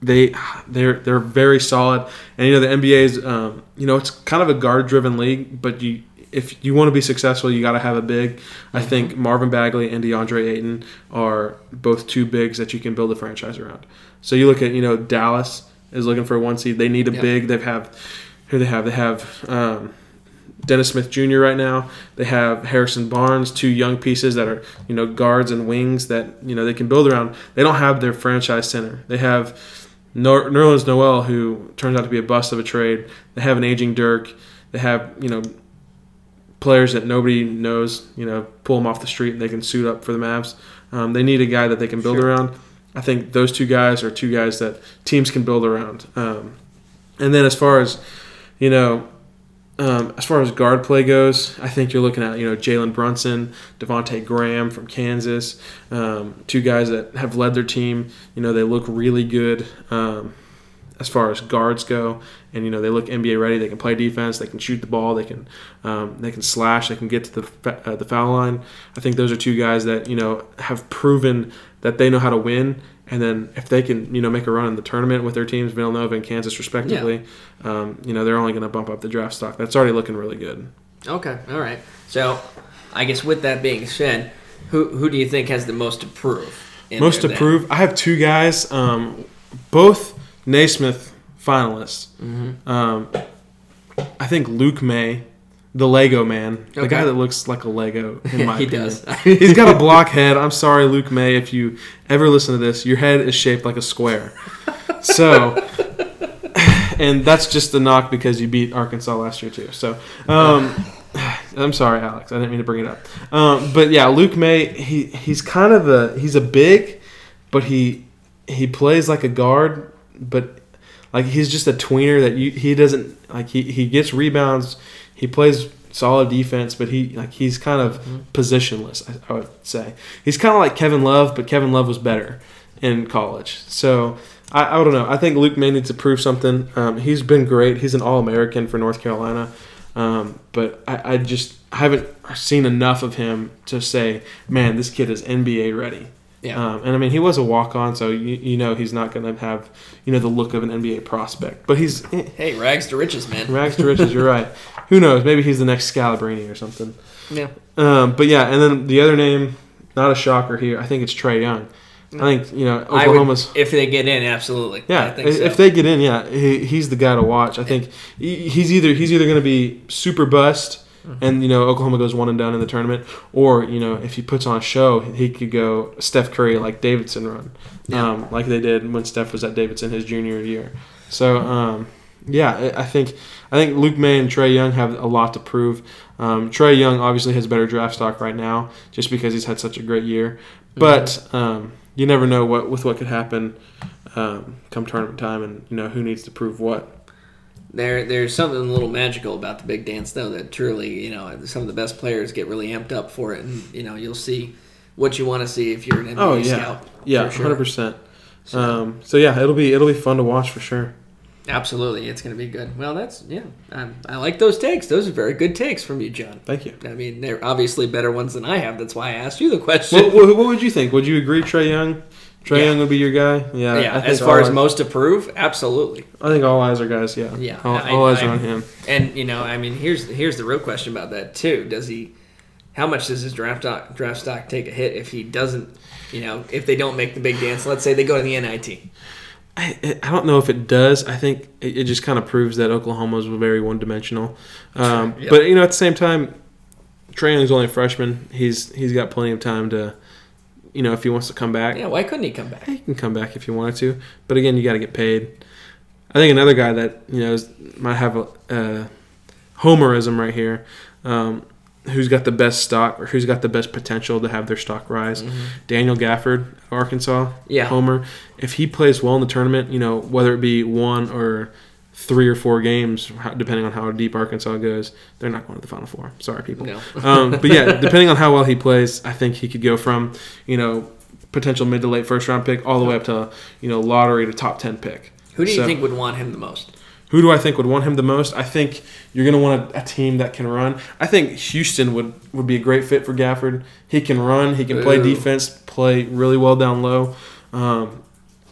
they they're they're very solid, and you know the NBA is um, you know it's kind of a guard driven league, but you if you want to be successful, you got to have a big. I think Marvin Bagley and DeAndre Ayton are both two bigs that you can build a franchise around. So you look at you know Dallas is looking for a one seed. They need a Yeah. big. They have have who they have. They have um, Dennis Smith Jr. right now. They have Harrison Barnes, two young pieces that are you know guards and wings that you know they can build around. They don't have their franchise center. They have Nor- Nerlens Noel, who turns out to be a bust of a trade. They have an aging Dirk. They have you know players that nobody knows. You know, pull them off the street and they can suit up for the Mavs. Um, they need a guy that they can build Sure. around. I think those two guys are two guys that teams can build around. Um, and then as far as you know, um, as far as guard play goes, I think you're looking at you know Jalen Brunson, Devonte Graham from Kansas, um, two guys that have led their team. You know they look really good um, as far as guards go, and you know they look NBA ready. They can play defense. They can shoot the ball. They can um, they can slash. They can get to the uh, the foul line. I think those are two guys that you know have proven that they know how to win. And then if they can, you know, make a run in the tournament with their teams, Villanova and Kansas respectively, um, you know, they're only going to bump up the draft stock. That's already looking really good. Okay, all right. So, I guess with that being said, who who do you think has the most to prove? in Most to prove, I have two guys, um, both Naismith finalists. Mm-hmm. Um, I think Luke Maye, the Lego man, the Okay. guy that looks like a Lego, in my he opinion. does. He's got a block head. I'm sorry, Luke Maye, if you ever listen to this, your head is shaped like a square. So, and that's just the knock because you beat Arkansas last year too. So, um, I'm sorry, Alex. I didn't mean to bring it up. Um, but yeah, Luke Maye, he he's kind of a he's a big, but he he plays like a guard, but like he's just a tweener that you he doesn't like he, he gets rebounds, he plays solid defense, but he like he's kind of positionless. I, I would say he's kind of like Kevin Love, but Kevin Love was better in college. So I, I don't know. I think Luke Maye needs to prove something. Um, he's been great. He's an All American for North Carolina, um, but I, I just haven't seen enough of him to say, man, this kid is NBA ready. Yeah. Um, and I mean, he was a walk on, so you, you know he's not going to have you know the look of an NBA prospect. But he's eh, Hey, rags to riches, man. rags to riches. You're right. Who knows? Maybe he's the next Scalabrine or something. Yeah. Um, but yeah, and then the other name, not a shocker here. I think it's Trae Young. I think you know I would, Oklahoma's. if they get in, absolutely. Yeah, I think if so. if they get in, yeah, he, he's the guy to watch. I think he, he's either he's either going to be super bust, Mm-hmm. and you know Oklahoma goes one and done in the tournament, or you know if he puts on a show, he could go Steph Curry like Davidson run, Yeah. um, like they did when Steph was at Davidson his junior year. So um, yeah, I think I think Luke Maye and Trae Young have a lot to prove. Um, Trae Young obviously has better draft stock right now, just because he's had such a great year. But um, you never know what with what could happen um, come tournament time, and you know who needs to prove what. There, there's something a little magical about the big dance, though. That truly, you know, some of the best players get really amped up for it, and you know, you'll see what you want to see if you're an NBA Oh yeah, scout. yeah, hundred percent. Um, so yeah, it'll be it'll be fun to watch for sure. Absolutely, it's going to be good. Well, that's yeah. Um, I like those takes. Those are very good takes from you, John. Thank you. I mean, they're obviously better ones than I have. That's why I asked you the question. what, what, what would you think? Would you agree, Trae Young? Trey Yeah. Young would be your guy. Yeah. yeah, as far as eyes- most approve, absolutely. I think all eyes are guys. Yeah. Yeah, All, I- all eyes I- are on him. And you know, I mean, here's here's the real question about that too. Does he? How much does his draft stock, draft stock take a hit if he doesn't? You know, if they don't make the big dance, let's say they go to the NIT. I, I don't know if it does. I think it, it just kind of proves that Oklahoma's very one dimensional. Um, Yep. But you know, at the same time, Trae Young's only a freshman. He's he's got plenty of time to, you know, if he wants to come back, Yeah, why couldn't he come back? he can come back if he wanted to. But again, you got to get paid. I think another guy that you know is, might have a uh, homerism right here, um, who's got the best stock or who's got the best potential to have their stock rise. Daniel Gafford, Arkansas, Yeah. homer. If he plays well in the tournament, you know whether it be one or three or four games, depending on how deep Arkansas goes, they're not going to the Final Four. Sorry, people. No. um, but yeah, depending on how well he plays, I think he could go from you know potential mid to late first round pick all the way up to you know lottery to top ten pick. Who do you So- think would want him the most? Who do I think would want him the most? I think you're going to want a, a team that can run. I think Houston would, would be a great fit for Gafford. He can run. He can play defense, play really well down low. Um,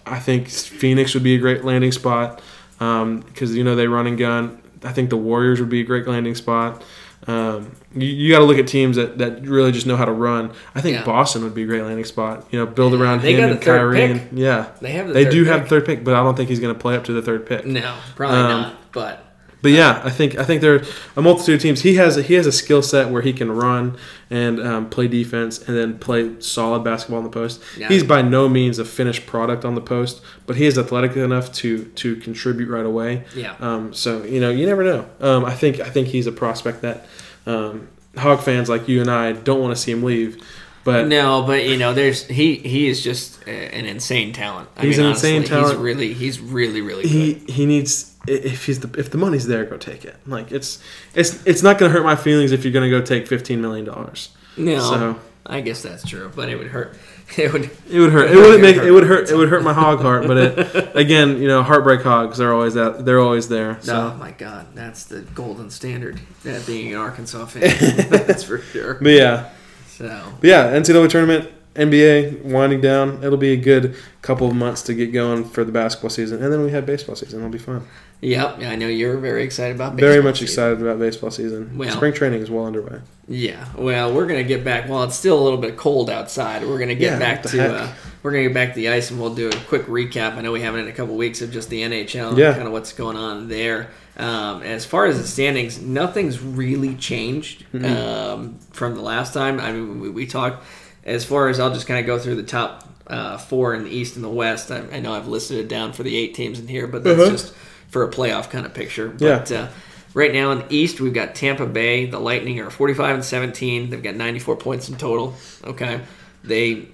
I think Phoenix would be a great landing spot because you know they run and gun. I think the Warriors would be a great landing spot. Um, you you got to look at teams that, that really just know how to run. I think Yeah. Boston would be a great landing spot. You know, build around They him and the third Kyrie. pick. And, yeah, They have the they do pick. have the third pick, but I don't think he's going to play up to the third pick. No, probably Um, not. But But yeah, I think I think there are a multitude of teams. He has a, he has a skill set where he can run and um, play defense and then play solid basketball in the post. Yeah. He's by no means a finished product on the post, but he is athletic enough to to contribute right away. yeah, Um, so you know, you never know. Um, I think I think he's a prospect that um, Hog fans like you and I don't want to see him leave. But no, but you know, there's he he is just an insane talent. I He's mean, an insane talent. He's really he's really really good. he he needs if he's the if the money's there, go take it. Like it's it's it's not going to hurt my feelings if you're going to go take fifteen million dollars. no, So I guess that's true, but it would hurt. It would. it would hurt. It wouldn't make it would hurt. It would hurt my hog heart. But it again, you know, heartbreak hogs are always out. They're always there. Oh so. Oh my God, that's the golden standard. That being an Arkansas fan, that's for sure. But yeah, So but yeah, NCAA tournament, NBA winding down. It'll be a good couple of months to get going for the basketball season, and then we have baseball season. It'll be fun. Yep, I know you're very excited about. Very much season. excited about baseball season. Well- Spring training is well underway. Yeah, well, we're gonna get back. While it's still a little bit cold outside, we're gonna get Yeah, back to uh, we're gonna get back to the ice, and we'll do a quick recap. I know we haven't in a couple weeks of just the NHL, Yeah. and kind of what's going on there. Um, as far as the standings, nothing's really changed um, from the last time. I mean, we, we talked. As far as I'll just kind of go through the top uh, four in the East and the West. I, I know I've listed it down for the eight teams in here, but that's Uh-huh. just for a playoff kind of picture. Yeah. But uh, right now in the East, we've got Tampa Bay. The Lightning are 45 and 17. They've got 94 points in total. Okay, they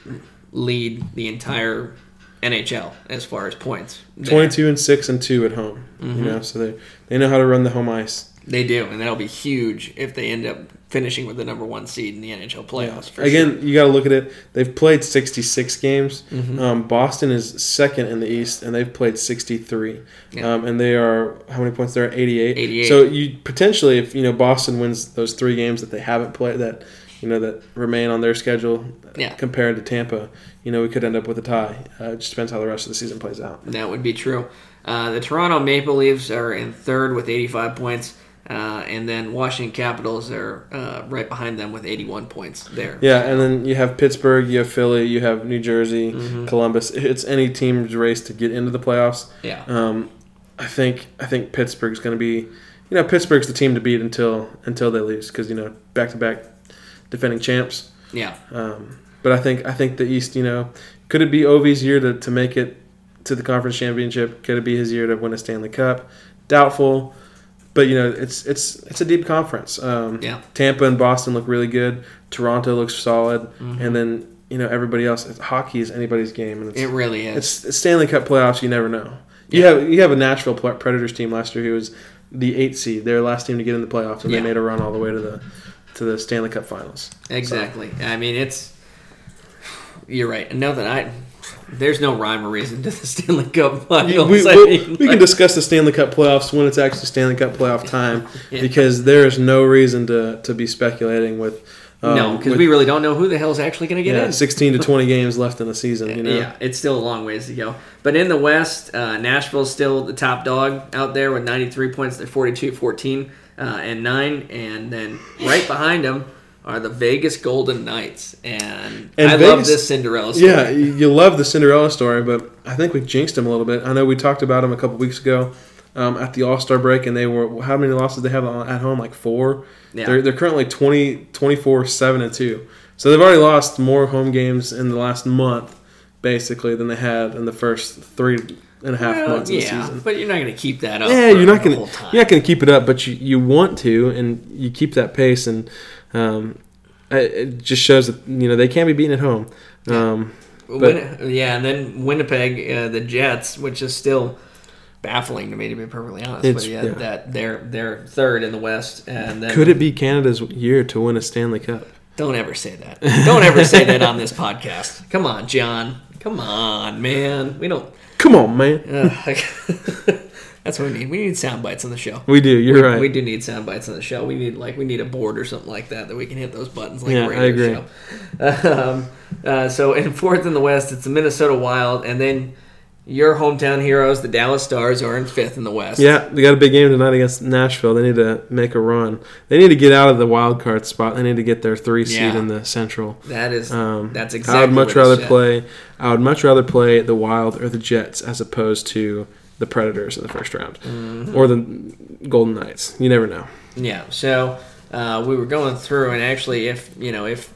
lead the entire NHL as far as points. there. Twenty-two and six and two at home. Mm-hmm. You know, so they they know how to run the home ice. They do, and that'll be huge if they end up finishing with the number one seed in the NHL playoffs. For Again, you got to look at it. They've played 66 games. Mm-hmm. Um, Boston is second in the East, and they've played 63. Yeah. Um, and they are how many points? They're at 88. 88. So you potentially, if you know Boston wins those three games that they haven't played, that you know that remain on their schedule, Yeah. compared to Tampa, you know we could end up with a tie. Uh, it just depends how the rest of the season plays out. That would be true. Uh, the Toronto Maple Leafs are in third with 85 points, uh, and then Washington Capitals are uh, right behind them with 81 points there. Yeah, and then you have Pittsburgh, you have Philly, you have New Jersey, Mm-hmm. Columbus. It's any team's race to get into the playoffs. Yeah. Um, I think I think Pittsburgh's going to be, you know, Pittsburgh's the team to beat until until they lose because you know back to back defending champs. Yeah. Um, but I think I think the East, you know, could it be Ovi's year to, to make it to the conference championship? Could it be his year to win a Stanley Cup? Doubtful. But you know, it's it's it's a deep conference. Um, Yeah. Tampa and Boston look really good. Toronto looks solid, Mm-hmm. and then you know everybody else. Hockey is anybody's game, and it's, It really is. it's, it's Stanley Cup playoffs. You never know. You have you have a Nashville Predators team last year who was the eighth seed. They're last team to get in the playoffs, and Yeah. they made a run all the way to the to the Stanley Cup Finals. Exactly. I mean, it's. You're right. Now that I. There's no rhyme or reason to the Stanley Cup We, finals. we, I mean, we can discuss the Stanley Cup playoffs when it's actually Stanley Cup playoff time, Yeah. because there is no reason to, to be speculating with um, no, because we really don't know who the hell is actually going to get yeah, in. 16 to 20 games left in the season. You know, Yeah, it's still a long ways to go. But in the West, uh, Nashville's still the top dog out there with 93 points. They're 42, 14, uh, and 9. And then right behind them are the Vegas Golden Knights. And, And I love this Cinderella story. Yeah, you love the Cinderella story, but I think we jinxed them a little bit. I know we talked about them a couple weeks ago um, at the All Star break, and they were how many losses they have at home? Like four. Yeah. They're they're currently 20, 24, seven and two. So they've already lost more home games in the last month, basically, than they had in the first three and a half Well, months of the yeah, season. but you're not going to keep that up. Yeah, you're not gonna you're not gonna keep it up, but you, you want to, and you keep that pace, and um, it- it just shows that you know they can be beaten at home. Um, but- Win- yeah, and then Winnipeg, uh, the Jets, which is still baffling to me to be perfectly honest. But yeah, yeah. that they're they're third in the West, and then Could it be Canada's year to win a Stanley Cup? Don't ever say that. Don't ever say that on this podcast. Come on, John. Come on, man. We don't. Come on, man. Ugh. that's what we need. We need sound bites on the show. We do. You're we, right. We do need sound bites on the show. We need like we need a board or something like that that we can hit those buttons like Yeah, I show. Um, uh, so in fourth in the West, it's the Minnesota Wild, and then your hometown heroes, the Dallas Stars, are in fifth in the West. yeah, they got a big game tonight against Nashville. They need to make a run. They need to get out of the wild card spot. They need to get their three seed Yeah. in the Central. that is Um, that's exactly. I would much what rather play. I would much rather play the Wild or the Jets as opposed to the Predators in the first round Mm-hmm. or the Golden Knights. You never know. Yeah. So uh, we were going through, and actually, if you know, if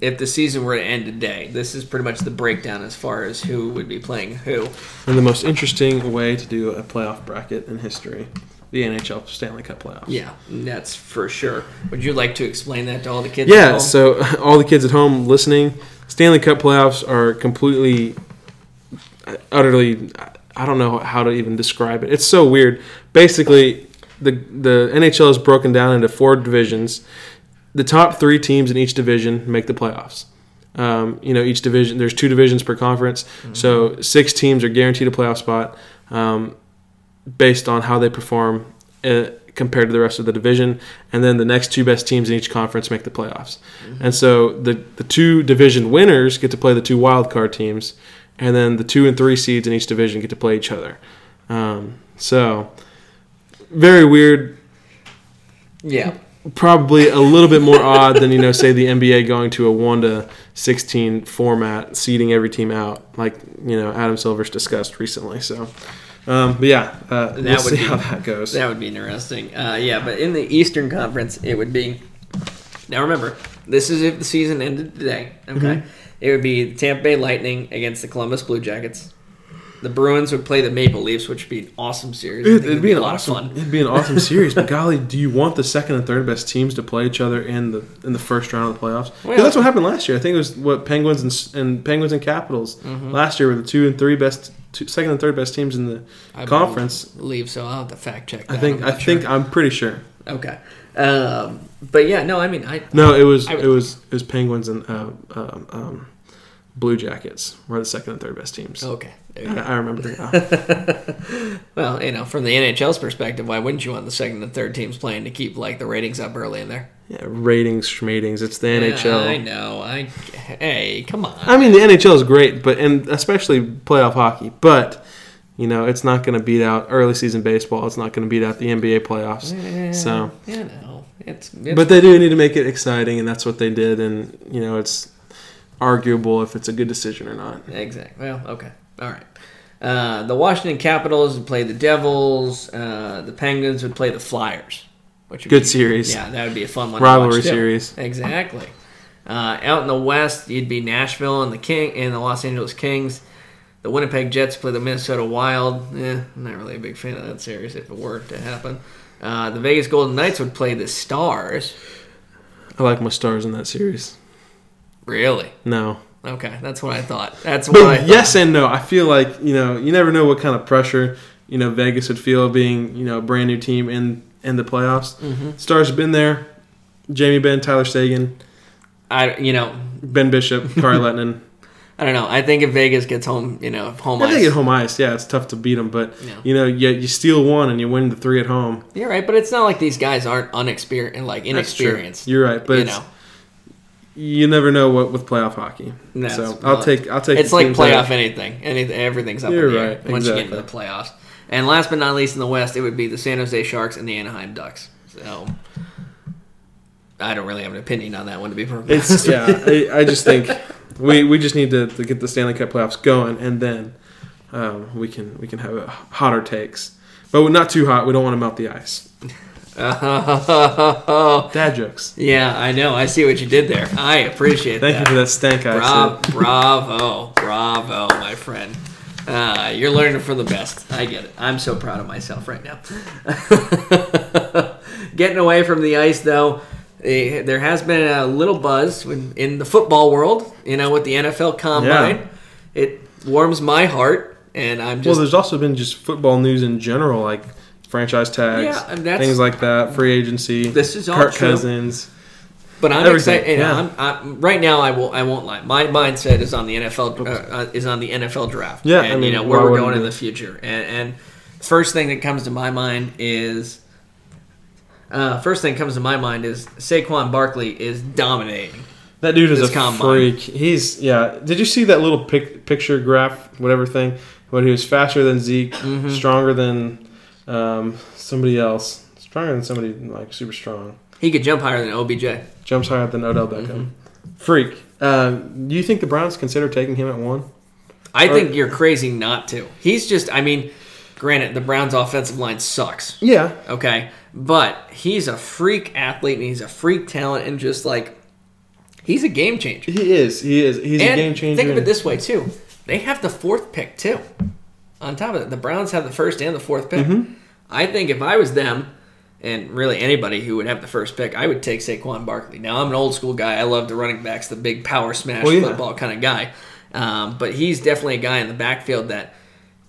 if the season were to end today, this is pretty much the breakdown as far as who would be playing who. And the most interesting way to do a playoff bracket in history, the NHL Stanley Cup playoffs. Yeah, that's for sure. Would you like to explain that to all the kids? at Yeah, so all the kids at home listening, Stanley Cup playoffs are completely, utterly, I don't know how to even describe it. It's so weird. Basically, the the NHL is broken down into four divisions. The top three teams in each division make the playoffs. Um, you know, each division, there's two divisions per conference. So six teams are guaranteed a playoff spot um, based on how they perform uh, compared to the rest of the division. And then the next two best teams in each conference make the playoffs. And so the, the two division winners get to play the two wild card teams. And then the two and three seeds in each division get to play each other. Um, so, very weird yeah, probably a little bit more odd than you know say the NBA going to a 1 to 16 format seeding every team out like you know Adam Silver's discussed recently so um, but yeah uh, we'll would see be- how that goes that would be interesting. Uh, yeah, but in the Eastern Conference, it would be. Now remember, this is if the season ended today. Okay, Mm-hmm. It would be the Tampa Bay Lightning against the Columbus Blue Jackets. The Bruins would play the Maple Leafs, which would be an awesome series. It, it'd be an a lot awesome. of fun. It'd be an awesome series, but golly, do you want the second and third best teams to play each other in the in the first round of the playoffs? Well- that's what happened last year. I think it was what Penguins and, and Penguins and Capitals Mm-hmm. last year were the two and three best, two, second and third best teams in the I conference. Leave so. I'll have to fact check. That. I think. I not think. I'm pretty sure. Okay. Um, but yeah, no, I mean, I No, it was I it was it was Penguins and uh, um, um, Blue Jackets were the second and third best teams. okay. I. I remember. Yeah. Well, you know, from the NHL's perspective, why wouldn't you want the second and third teams playing to keep like the ratings up early in there? yeah, ratings, schmatings. It's the NHL. I know. I hey, come on. I mean, the NHL is great, but and especially playoff hockey. But you know, it's not going to beat out early season baseball. It's not going to beat out the NBA playoffs. So, you know, it's, it's but they do need to make it exciting, and that's what they did. And you know, it's arguable if it's a good decision or not. exactly. Well, okay, all right. Uh, the Washington Capitals would play the Devils. Uh, the Penguins would play the Flyers. Which Good be- series. Yeah, that would be a fun one. to Rivalry watch, too. series. Exactly. Uh, out in the West, you'd be Nashville and the King and the Los Angeles Kings. The Winnipeg Jets play the Minnesota Wild. Eh, I'm not really a big fan of that series if it were to happen. Uh, the Vegas Golden Knights would play the Stars. I like my stars in that series. Really? No, Okay, that's what I thought. That's what I thought. yes and no. I feel like you know you never know what kind of pressure you know Vegas would feel being you know a brand new team in in the playoffs. Mm-hmm. Stars have been there. Jamie Benn, Tyler Seguin, I you know Ben Bishop, Kari Lehtonen. I don't know. I think if Vegas gets home, you know, if home I ice. think at home ice, yeah, it's tough to beat them, but Yeah. you know, you, you steal one and you win the three at home. You're right, but it's not like these guys aren't unexperienced, like inexperienced. You're right, but you know, you never know what with playoff hockey. No, so I'll not. take I'll take. it's the like playoff anything. Anything, everything's up You're in the air right, once you get into exactly. the playoffs. And last but not least, in the West, it would be the San Jose Sharks and the Anaheim Ducks. So I don't really have an opinion on that one, to be perfectly It's honest. yeah. I, I just think we we just need to, to get the Stanley Cup playoffs going, and then um, we can we can have hotter takes, but not too hot. We don't want to melt the ice. Dad jokes. yeah, I know. I see what you did there. I appreciate Thank that. Thank you for that stank ice. Bra- bravo, bravo, my friend. Uh, you're learning from the best. I get it. I'm so proud of myself right now. Getting away from the ice, though, there has been a little buzz in, in the football world. You know, with the NFL Combine, Yeah. it warms my heart, and I'm Well, there's also been just football news in general, like franchise tags, Yeah, things like that, free agency. This is all Kirk true. Cousins. But I'm Everything, excited. Yeah. I'm, I'm, right now, I will. I won't lie. My mindset is on the NFL. Uh, uh, is on the NFL draft. Yeah, and I mean, you know where we're going in the future. And, and first thing that comes to my mind is. Uh, first thing that comes to my mind is Saquon Barkley is dominating. That dude is a combine. freak. He's yeah. Did you see that little pic, picture graph, whatever thing? When he was faster than Zeke, Mm-hmm. stronger than um, somebody else, stronger than somebody like super strong. He could jump higher than OBJ. Jumps higher than Odell Beckham. Mm-hmm. Freak. Uh, do you think the Browns consider taking him at one? I Or- think you're crazy not to. He's just. I mean, granted, the Browns' offensive line sucks. Yeah. Okay, but he's a freak athlete and he's a freak talent and just like he's a game changer. He is. He is. He's and a game changer. Think of it this way too: they have the fourth pick too. On top of it, the Browns have the first and the fourth pick. Mm-hmm. I think if I was them, and really anybody who would have the first pick, I would take Saquon Barkley. Now I'm an old school guy. I love the running backs, the big power smash Well, yeah. football kind of guy. Um, but he's definitely a guy in the backfield that,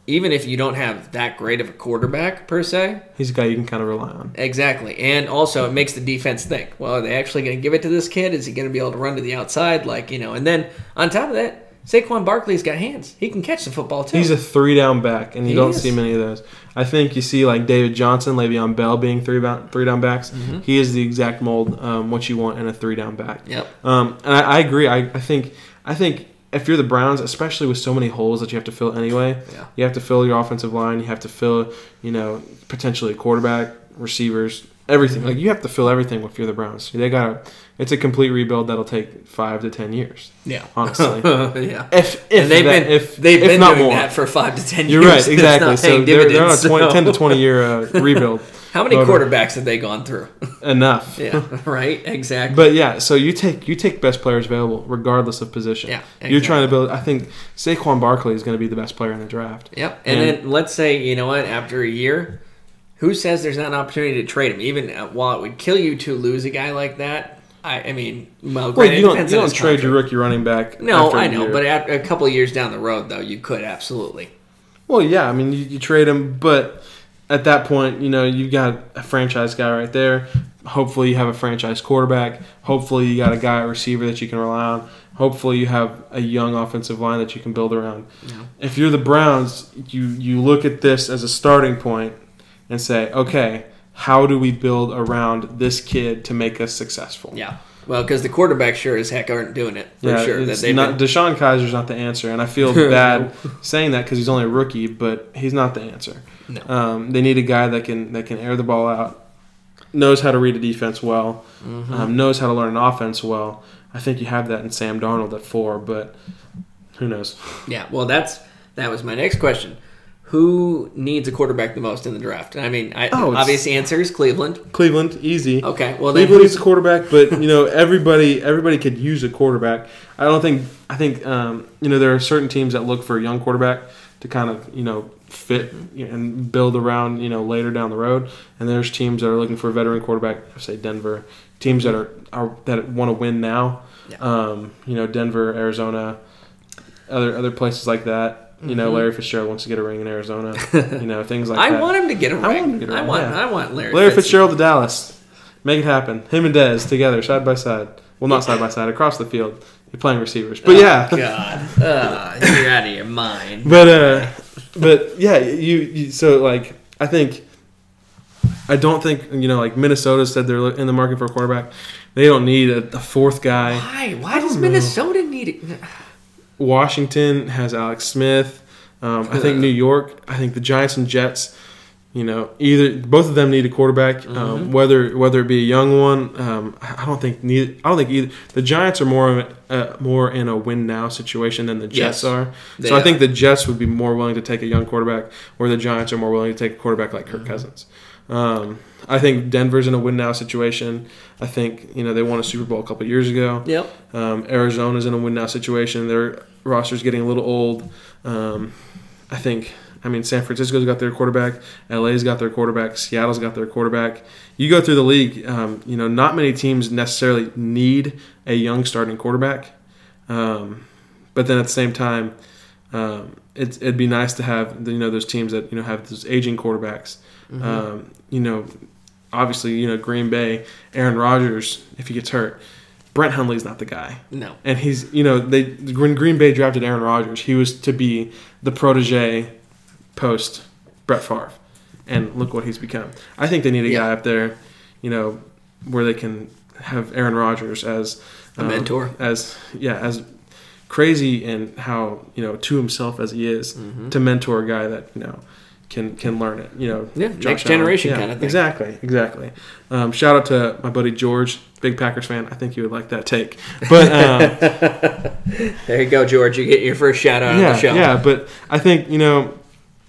even if you don't have that great of a quarterback per se, He's a guy you can kind of rely on. Exactly. And also, it makes the defense think, well, are they actually going to give it to this kid? Is he going to be able to run to the outside? Like, you know, and then on top of that, Saquon Barkley's got hands. He can catch the football, too. He's a three down back, and you He don't is. see many of those. I think you see like David Johnson, Le'Veon Bell being three down, three down backs. Mm-hmm. He is the exact mold um, what you want in a three down back. Yep. Um, and I, I agree. I, I think I think if you're the Browns, especially with so many holes that you have to fill anyway, Yeah. you have to fill your offensive line. You have to fill, you know, potentially a quarterback, receivers, everything. Like you have to fill everything if you're the Browns. They got It's a complete rebuild that'll take five to ten years. Yeah. Honestly. yeah. If if and they've that- been if they've if been not doing more. that for five to ten You're years. right, exactly. So they're, they're on a dividends, 20, so- 10 to 20 year uh, rebuild. How many Over. quarterbacks have they gone through? Enough. yeah. Right. Exactly. But yeah, so you take you take best players available regardless of position. Yeah, You're trying to build. I think Saquon Barkley is going to be the best player in the draft. Yep. And, And- then let's say you know what? After a year, who says there's not an opportunity to trade him? Even uh, while it would kill you to lose a guy like that, I, I mean, well, Well, you don't you don't trade your rookie running back. No, I know, year. but a couple of years down the road, though, you could absolutely. well, yeah, I mean you, you trade him, but at that point, you know you've got a franchise guy right there. Hopefully, you have a franchise quarterback. Hopefully, you got a guy at receiver that you can rely on. Hopefully, you have a young offensive line that you can build around. Yeah. If you're the Browns, you you look at this as a starting point and say, okay, how do we build around this kid to make us successful? Yeah. Well, because the quarterbacks sure as heck aren't doing it for Yeah, sure. That not been, DeShone Kizer's not the answer, and I feel bad saying that because he's only a rookie, but he's not the answer. No. Um, they need a guy that can that can air the ball out, knows how to read a defense well, Mm-hmm. um, knows how to learn an offense well. I think you have that in Sam Darnold at four, but who knows? yeah. Well, that's that was my next question. Who needs a quarterback the most in the draft? I mean, I, Oh, obvious answer is Cleveland. Cleveland, easy. Okay. Well, Cleveland needs a quarterback, but you know everybody everybody could use a quarterback. I don't think I think um, you know there are certain teams that look for a young quarterback to kind of you know fit and build around you know later down the road, and there's teams that are looking for a veteran quarterback. Say Denver, teams that are, are that want to win now. Yeah. Um, you know, Denver, Arizona, other other places like that. You know, Mhm. Larry Fitzgerald wants to get a ring in Arizona. you know, things like that. I that. want him to get a ring. I I want him to get a I ring, want, yeah. I want Larry, Larry Fitz- Fitzgerald to Dallas. Make it happen. Him and Dez together, side by side. Well, not side by side, across the field. You're playing receivers, but Oh, yeah. God. Uh, you're out of your mind. But uh, but yeah, you, you so like I think I don't think you know like Minnesota said they're in the market for a quarterback. They don't need a, a fourth guy. Why? Why does don't know. Minnesota need it? Washington has Alex Smith. Um, I think New York. I think the Giants and Jets. You know, either both of them need a quarterback. Mm-hmm. Um, whether whether it be a young one, um, I don't think neither. I don't think either. The Giants are more of a, uh, more in a win now situation than the Jets Yes, are. So I are. think the Jets would be more willing to take a young quarterback, where the Giants are more willing to take a quarterback like Mm-hmm. Kirk Cousins. Um, I think Denver's in a win now situation. I think you know they won a Super Bowl a couple years ago. Yep. Um, Arizona's in a win now situation. Their roster's getting a little old. Um, I think. I mean, San Francisco's got their quarterback. LA's got their quarterback. Seattle's got their quarterback. You go through the league. Um, you know, not many teams necessarily need a young starting quarterback. Um, but then at the same time, um, it's, it'd be nice to have you know those teams that you know have those aging quarterbacks. Mm-hmm. Um, you know, obviously, you know Green Bay, Aaron Rodgers, if he gets hurt, Brett Hundley's not the guy. No. And he's, you know, they when Green Bay drafted Aaron Rodgers, he was to be the protege post Brett Favre, and look what he's become. I think they need a Yeah. guy up there, you know, where they can have Aaron Rodgers as um, A mentor. as yeah, as crazy and how you know to himself as he is Mm-hmm. to mentor a guy that you know can can learn it. You know, Yeah, Josh next Allen. generation Yeah, kinda thing. Exactly, exactly. Um, shout out to my buddy George, big Packers fan. I think you would like that take, but. Um, There you go, George. You get your first shout out on yeah, the show. yeah, but I think you know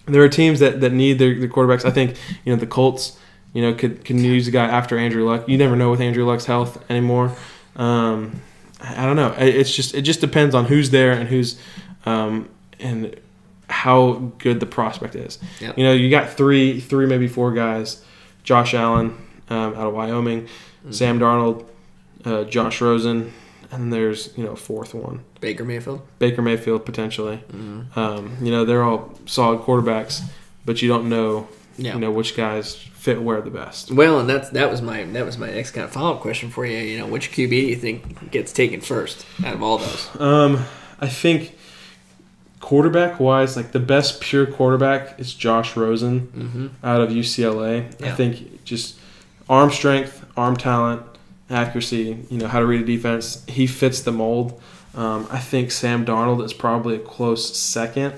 there are teams that, that need their, their quarterbacks. I think you know the Colts, you know, could can use a guy after Andrew Luck. You never know with Andrew Luck's health anymore. Um, I don't know. It- It's just it just depends on who's there and who's um, and how good the prospect is. Yep. You know, you got three three maybe four guys: Josh Allen um, out of Wyoming, Mm-hmm. Sam Darnold, uh, Josh Rosen, and there's you know fourth one. Baker Mayfield. Baker Mayfield potentially. Mm-hmm. Um, you know, they're all solid quarterbacks, but you don't know, Yeah. you know, which guys fit where the best. Well, and that's that was my that was my next kind of follow up question for you. You know, which QB do you think gets taken first out of all those? Um, I think quarterback wise, like the best pure quarterback is Josh Rosen Mm-hmm. out of UCLA. I think just arm strength, arm talent, accuracy, you know, how to read a defense. He fits the mold. Um, I think Sam Darnold is probably a close second.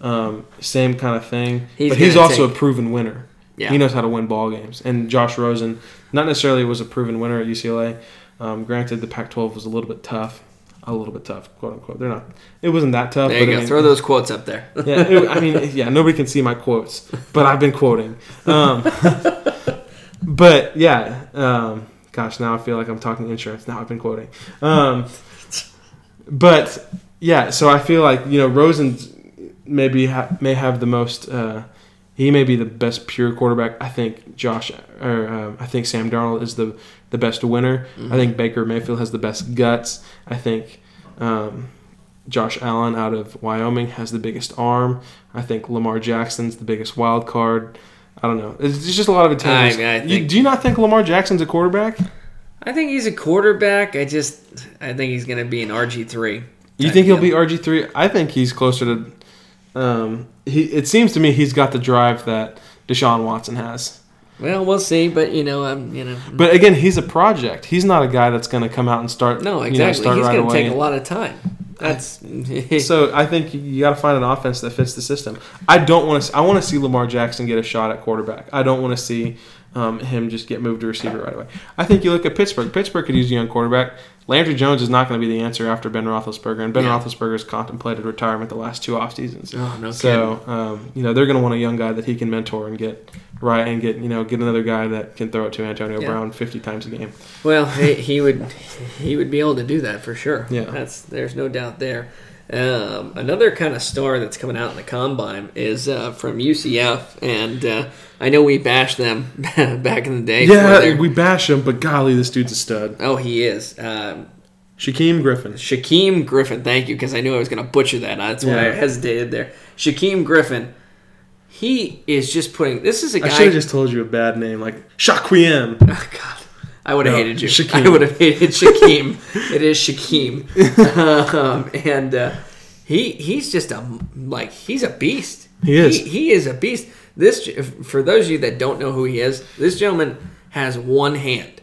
Um, same kind of thing. He's but he's also take- a proven winner. Yeah. He knows how to win ball games. And Josh Rosen, not necessarily was a proven winner at UCLA. Um, granted, the Pac-12 was a little bit tough, a little bit tough, quote unquote. They're not. It wasn't that tough. there you I go. mean- Throw those quotes up there. yeah, it- I mean, yeah, nobody can see my quotes, but I've been quoting. Um, but yeah, um, gosh, now I feel like I'm talking insurance. Now I've been quoting. Um, but yeah, so I feel like you know Rosen maybe ha- may have the most. Uh, he may be the best pure quarterback. I think Josh or uh, I think Sam Darnold is the the best winner. I think Baker Mayfield has the best guts. I think. Um, Josh Allen out of Wyoming has the biggest arm. I think Lamar Jackson's the biggest wild card. I don't know. It's it's just a lot of intangibles. I I you, do you not think Lamar Jackson's a quarterback? I think he's a quarterback. I just I think he's going to be an RG three. You think he'll be RG three? I think he's closer to. Um, he. It seems to me he's got the drive that Deshaun Watson has. Well, we'll see, but you know, I'm you know, But again, he's a project. He's not a guy that's going to come out and start. no, You know, exactly. start he's right going to take a lot of time. That's So I think you got to find an offense that fits the system. I don't want to. I want to see Lamar Jackson get a shot at quarterback. I don't want to see um, him just get moved to receiver right away. I think you look at Pittsburgh. Pittsburgh could use a young quarterback. Landry Jones is not going to be the answer after Ben Roethlisberger, and Ben Yeah. Roethlisberger's contemplated retirement the last two off seasons. oh no So um, you know they're going to want a young guy that he can mentor and get right and get you know get another guy that can throw it to Antonio Yeah. Brown fifty times a game. Well, he, he would he would be able to do that for sure. Yeah. that's there's no doubt there. Um, another kind of star that's coming out in the combine is uh, from UCF, and uh, I know we bashed them back in the day. Yeah, we bash him, but golly, this dude's a stud. oh, he is. Um, Shaquem Griffin. Shaquem Griffin. Thank you, because I knew I was going to butcher that. That's why I hesitated there. Shaquem Griffin. He is just putting. This is a I guy. should have just told you a bad name like Shaquem. Oh, God. I would have No, hated you. Shaquem. I would have hated Shaquem. it is Shaquem, um, and uh, he he's just a like he's a beast. He is. He, he is a beast. This for those of you that don't know who he is, this gentleman has one hand.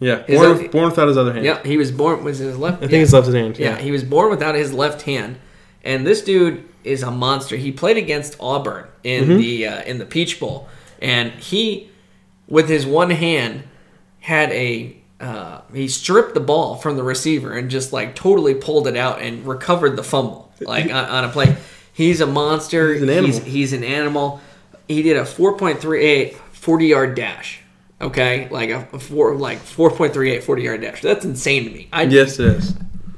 Yeah, born, other- with- born without his other hand. Yeah, he was born was his left. I think left his hand. Yeah, Yeah. he was born without his left hand, and this dude is a monster. He played against Auburn in Mm-hmm. the uh, in the Peach Bowl, and he, with his one hand, had a uh, he stripped the ball from the receiver and just like totally pulled it out and recovered the fumble like on, on a play. He's a monster. He's an animal. He's, he's an animal. He did a 4.38 40 yard dash. Okay, like a, a four like 4.38 40 yard dash. That's insane to me. I Yes, it is.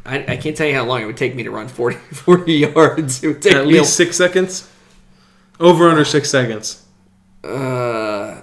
I, I can't tell you how long it would take me to run 40, 40 yards. It would take At least six seconds. Over under six seconds. uh,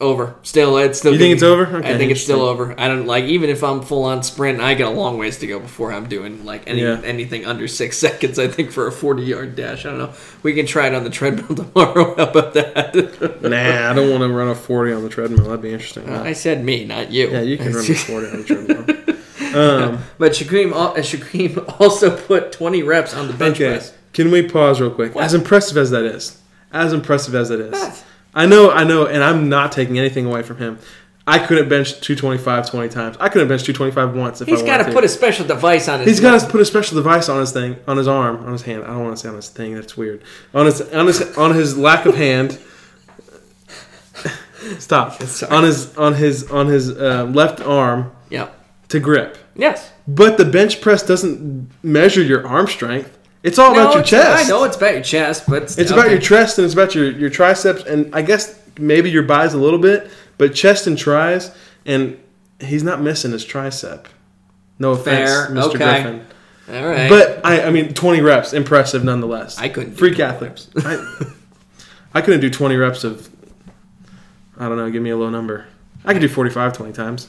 over. Still, it's still. You think it's over? Okay, I think it's still over. I don't like even if I'm full on sprint. I got a long ways to go before I'm doing like any Yeah. anything under six seconds. I think for a 40 yard dash. I don't know. We can try it on the treadmill tomorrow. How about that? Nah, I don't want to run a 40 on the treadmill. That'd be interesting. I said me, not you. yeah, you can run a 40 on the treadmill. Um, But Shaquem, uh, Shaquem also put 20 reps on the bench okay, press. can we pause real quick? What? As impressive as that is, as impressive as that is. What? I know, I know, and I'm not taking anything away from him. I couldn't bench 225 20 times. I couldn't bench 225 once if He's I got to to. put a special device on his. He's got to put a special device on his thing, on his arm, on his hand. I don't want to say on his thing. That's weird. On his, on his, on his lack of hand. Stop. Sorry. On his, on his, on his uh, left arm Yep. to grip. Yes. But the bench press doesn't measure your arm strength. It's all about your it's- chest. I know it's about your chest, but It's about your chest and it's about your, your triceps and I guess maybe your buys a little bit, but chest and tries, and he's not missing his tricep. No offense, Fair, Mr. okay. Griffin. All right. But I, I mean, 20 reps, impressive nonetheless. I couldn't do Freak 20 athlete. I, I couldn't do 20 reps of, I don't know, give me a low number. I could do 45 20 times.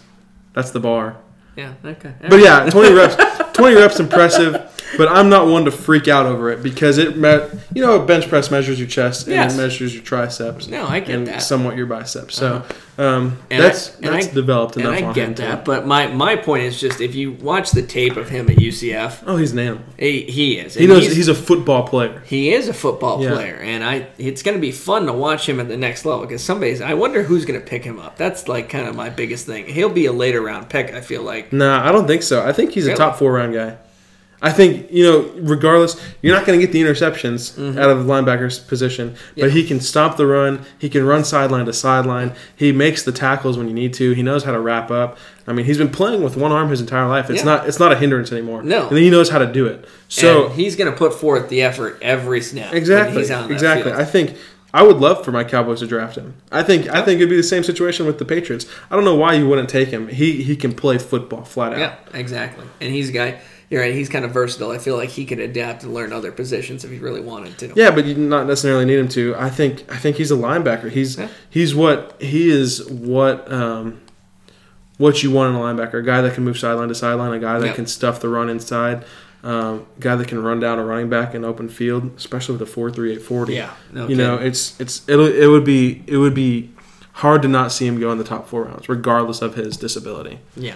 That's the bar. yeah. Okay. But yeah, 20 reps, 20 reps impressive. But I'm not one to freak out over it because it, me- you know, a bench press measures your chest and Yes. it measures your triceps No, I get and that. somewhat your biceps. So um, And that's I- that's I- developed and enough I on get that, but my my point is just if you watch the tape of him at UCF, Oh, he's an animal. he, he is. He knows he's, he's, a football player. he is a football Yeah. player, and I it's going to be fun to watch him at the next level because somebody's. I wonder who's going to pick him up. That's like kind of my biggest thing. He'll be a later round pick. I feel like. Nah, I don't think so. I think he's a top four round guy. I think you know, regardless, you're not going to get the interceptions out of the linebacker's position, Mm-hmm. Yeah. but he can stop the run. He can run sideline to sideline. He makes the tackles when you need to. He knows how to wrap up. I mean, he's been playing with one arm his entire life. It's Yeah. not it's not a hindrance anymore. No. and he knows how to do it. So and he's going to put forth the effort every snap. exactly, he's on that exactly. field. I think I would love for my Cowboys to draft him. I think I think it'd be the same situation with the Patriots. I don't know why you wouldn't take him. He he can play football flat out. Yeah, exactly. And he's a guy. You're right. He's kind of versatile. I feel like he could adapt and learn other positions if he really wanted to. Yeah, but you not necessarily need him to. I think I think he's a linebacker. He's Yeah. he's what he is what um, what you want in a linebacker. A guy that can move sideline to sideline. A guy that Yeah. can stuff the run inside. Um, a guy that can run down a running back in open field, especially with a four three eight forty. Yeah, no you know it's it's it'll, it would be it would be hard to not see him go in the top four rounds, regardless of his disability. Yeah,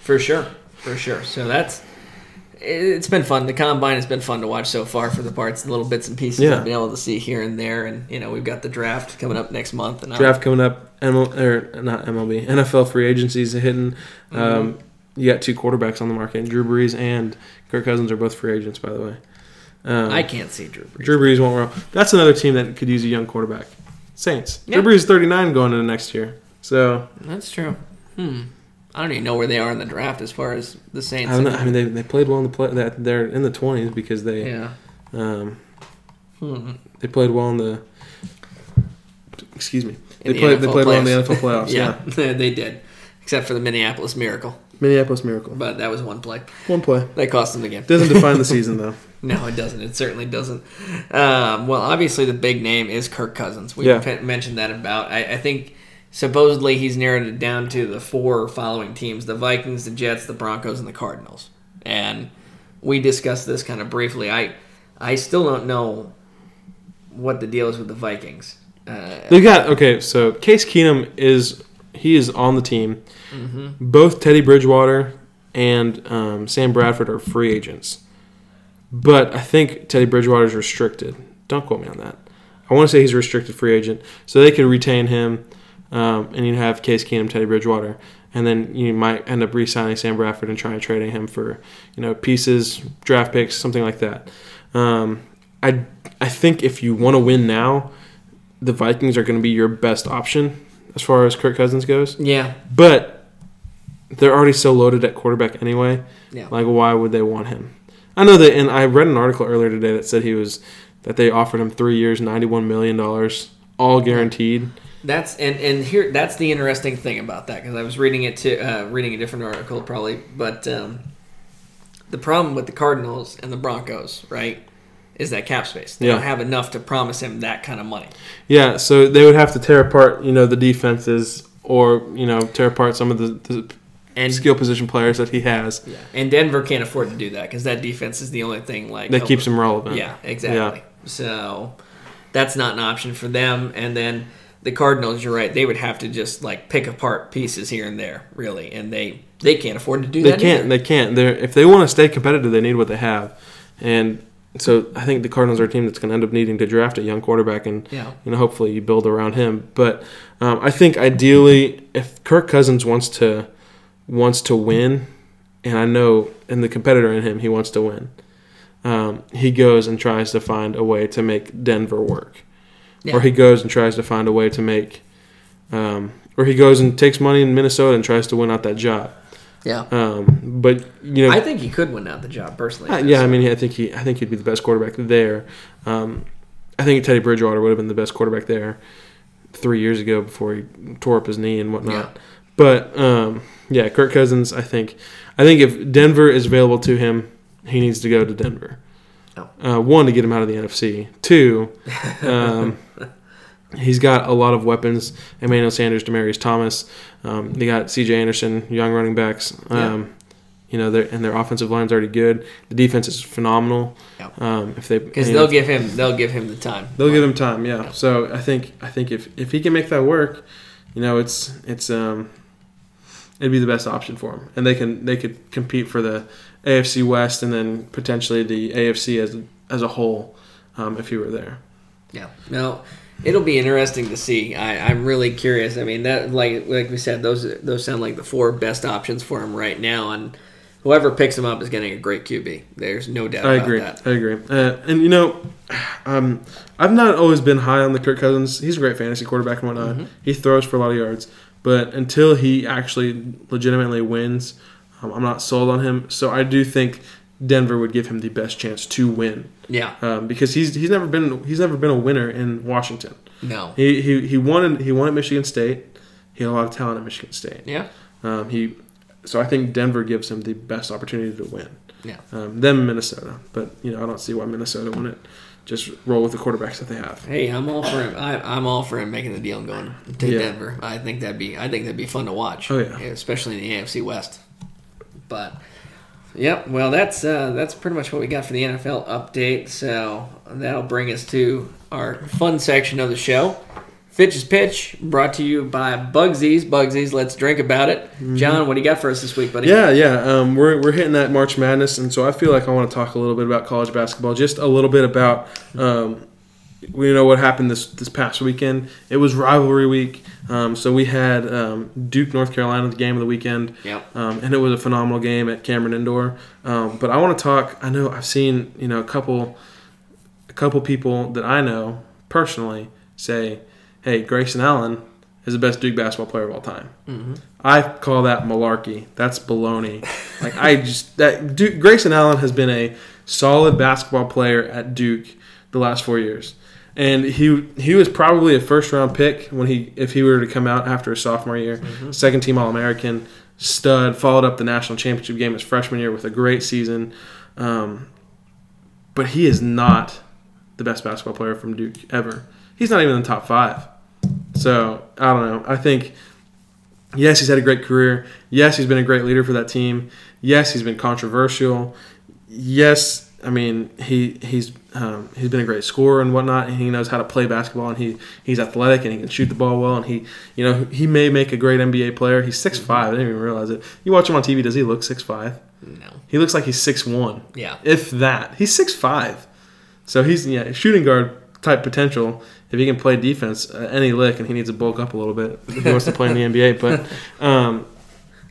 for sure, for sure. So that's it's been fun. The combine has been fun to watch so far for the parts, and little bits and pieces Yeah. I've been able to see here and there. And you know, we've got the draft coming up next month, and I'm- Draft coming up, ML, or not MLB, NFL free agencies hitting. Um, you got two quarterbacks on the market. Drew Brees and Kirk Cousins are both free agents, by the way. Um, I can't see Drew Brees. Drew Brees won't roll. That's another team that could use a young quarterback. Saints. Yeah. Drew Brees is 39 going into next year. So That's true. Hmm. I don't even know where they are in the draft as far as the Saints. I don't know. I mean, they, they played well in the play. That they're in the 20s because they yeah. um, Hmm. they played well in the. Excuse me. They the played. They played well in the playoffs. NFL playoffs. yeah. Yeah, they did, except for the Minneapolis Miracle, Minneapolis Miracle. but that was one play. One play. That cost them the game. Doesn't define the season though. No, it doesn't. It certainly doesn't. Um, well, obviously, the big name is Kirk Cousins. We Yeah. mentioned that about. I, I think supposedly he's narrowed it down to the four following teams: the Vikings, the Jets, the Broncos, and the Cardinals. And we discussed this kind of briefly. I I still don't know what the deal is with the Vikings. Uh, They got okay. So Case Keenum is he is on the team. Both Teddy Bridgewater and um, Sam Bradford are free agents, but I think Teddy Bridgewater is restricted. Don't quote me on that. I want to say he's a restricted free agent, so they could retain him, um, and you have Case Keenum, Teddy Bridgewater, and then you might end up re-signing Sam Bradford and trying to trading him for you know pieces, draft picks, something like that. Um, I I think if you want to win now, the Vikings are going to be your best option as far as Kirk Cousins goes. yeah, But they're already so loaded at quarterback anyway. yeah. Like, why would they want him? I know that, and I read an article earlier today that said he was that they offered him three years, ninety-one million dollars, all guaranteed. That's and and here that's the interesting thing about that because I was reading it to uh, reading a different article probably, but um, the problem with the Cardinals and the Broncos, right, is that cap space. They Yeah. don't have enough to promise him that kind of money. Yeah, so they would have to tear apart, you know, the defenses, or you know, tear apart some of the, the And skill position players that he has yeah, and Denver can't afford to do that because that defense is the only thing like that keeps him relevant. Yeah, exactly. Yeah. So that's not an option for them. And then the Cardinals, you're right, they would have to just like pick apart pieces here and there, really, and they they can't afford to do They that. They can't. either. They can't. They're if they want to stay competitive, they need what they have, and so I think the Cardinals are a team that's going to end up needing to draft a young quarterback, and Yeah. you know hopefully you build around him. But um, I think ideally, if Kirk Cousins wants to wants to win, and I know in the competitor in him, he wants to win. Um, he goes and tries to find a way to make Denver work, Yeah. or he goes and tries to find a way to make, um, or he goes and takes money in Minnesota and tries to win out that job. Yeah. Um, but you know, I think he could win out the job personally. uh, yeah, I mean, I think he, I think he'd be the best quarterback there. Um, I think Teddy Bridgewater would have been the best quarterback there three years ago before he tore up his knee and whatnot. Yeah. But um, yeah, Kirk Cousins. I think, I think if Denver is available to him, he needs to go to Denver. Oh. Uh, one to get him out of the NFC. Two, um, he's got a lot of weapons. Emmanuel Sanders, Demaryius Thomas. Um, they got C.J. Anderson, young running backs. Um, You know, and their offensive line's already good. The defense is phenomenal. Yeah. Um, if they because they'll know, give him they'll give him the time. they'll give him time. Yeah. So I think I think if if he can make that work, you know, it's it's um, it'd be the best option for him, and they can they could compete for the AFC West and then potentially the AFC as as a whole, um, if he were there. Yeah. No, it'll be interesting to see. I, I'm really curious. I mean, that like like we said, those those sound like the four best options for him right now, and whoever picks him up is getting a great QB. There's no doubt I about agree. that. I agree. Uh, and you know, um, I've not always been high on the Kirk Cousins. He's a great fantasy quarterback and whatnot. Mm-hmm. He throws for a lot of yards, but until he actually legitimately wins, um, I'm not sold on him. So I do think Denver would give him the best chance to win Yeah. um, because he's he's never been he's never been a winner in Washington. No. He he he won he won at Michigan State. He had a lot of talent at Michigan State. Yeah. Um, he so I think Denver gives him the best opportunity to win. Yeah. Um, them Minnesota, but you know I don't see why Minnesota wouldn't just roll with the quarterbacks that they have. Hey, I'm all for him. I, I'm all for him making the deal and going to Yeah. Denver. I think that'd be I think that'd be fun to watch. Oh, yeah. especially in the AFC West. But yep, well that's uh, that's pretty much what we got for the NFL update. So that'll bring us to our fun section of the show. Fitch's pitch brought to you by Bugsies. Bugsies, let's drink about it. John, what do you got for us this week, buddy? Mm-hmm. Yeah, yeah. Um, we're, we're hitting that March Madness, and so I feel like I want to talk a little bit about college basketball, just a little bit about um, we know what happened this this past weekend. It was rivalry week, um, so we had um, Duke North Carolina the game of the weekend. Yep. um, and it was a phenomenal game at Cameron Indoor. Um, but I want to talk. I know I've seen you know a couple, a couple people that I know personally say, "Hey, Grayson Allen is the best Duke basketball player of all time." Mm-hmm. I call that malarkey. That's baloney. like I just that Duke, Grayson Allen has been a solid basketball player at Duke the last four years. And he he was probably a first round pick when he if he were to come out after his sophomore year, second team All American, stud. Followed up the national championship game his freshman year with a great season, um, but he is not the best basketball player from Duke ever. He's not even in the top five. So I don't know. I think yes, he's had a great career. Yes, he's been a great leader for that team. Yes, he's been controversial. Yes, I mean he he's um, he's been a great scorer and whatnot, and he knows how to play basketball, and he he's athletic and he can shoot the ball well, and he you know he may make a great NBA player. He's six five. I didn't even realize it. You watch him on TV. Does he look six five? No. He looks like he's six one. Yeah. If that, he's six five. So he's yeah shooting guard type potential. If he can play defense uh, any lick, and he needs to bulk up a little bit if he wants to play in the NBA, but. Um,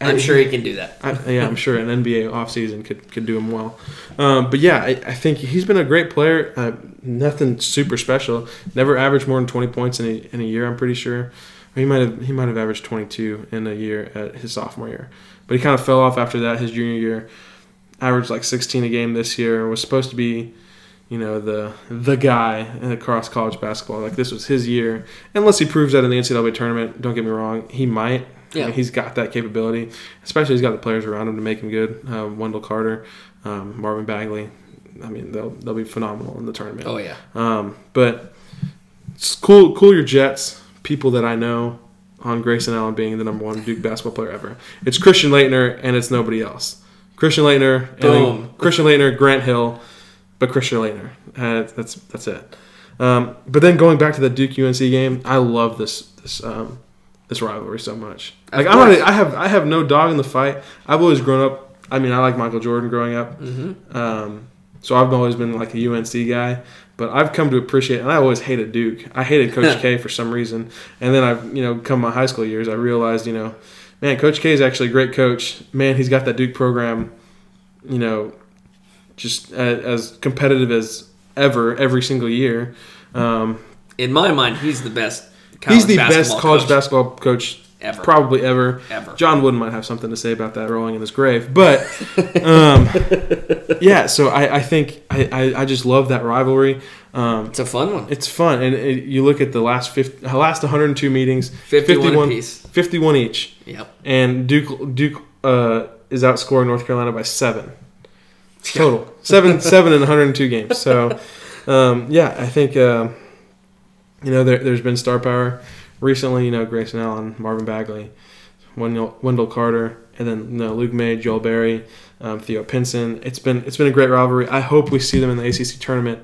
I'm sure he can do that. I, yeah, I'm sure an NBA offseason could, could do him well. Um, but yeah, I, I, think he's been a great player. Uh, nothing super special. Never averaged more than 20 points in a, in a year. I'm pretty sure. Or he might have he might have averaged 22 in a year at his sophomore year, but he kind of fell off after that. His junior year, averaged like 16 a game this year. Was supposed to be, you know, the the guy across college basketball. Like this was his year. Unless he proves that in the NCAA tournament, don't get me wrong, he might. Yeah. He's got that capability, especially he's got the players around him to make him good. Uh, Wendell Carter, um, Marvin Bagley. I mean, they'll they'll be phenomenal in the tournament. Oh yeah. Um, but it's cool, cool your Jets. People that I know on Grayson Allen being the number one Duke basketball player ever. It's Christian Laettner and it's nobody else. Christian Laettner, Boom. Christian Laettner, Grant Hill, but Christian Laettner. Uh, that's that's it. Um, but then going back to the Duke UNC game, I love this this um, this rivalry so much. Like I'm not, I have I have no dog in the fight. I've always grown up. I mean, I like Michael Jordan growing up, mm-hmm. um, so I've always been like a UNC guy. But I've come to appreciate, and I always hated Duke. I hated Coach K for some reason, and then I've you know come my high school years, I realized you know, man, Coach K is actually a great coach. Man, he's got that Duke program, you know, just as, as competitive as ever every single year. Um, In my mind, he's the best. he's the best college coach basketball coach ever. probably ever. Ever. John Wooden might have something to say about that rolling in his grave, but um, yeah. So I, I think I, I, I just love that rivalry. Um, It's a fun one. it's fun, and it, you look at the last 50, last 102 meetings, 51 apiece. 51 each, Yep. and Duke Duke uh, is outscoring North Carolina by seven total, seven seven in 102 games. So um, yeah, I think uh, you know there, there's been star power recently. You know Grayson Allen, Marvin Bagley, Wendell, Wendell Carter, and then you know, Luke Maye, Joel Berry, um, Theo Pinson. It's been it's been a great rivalry. I hope we see them in the ACC tournament.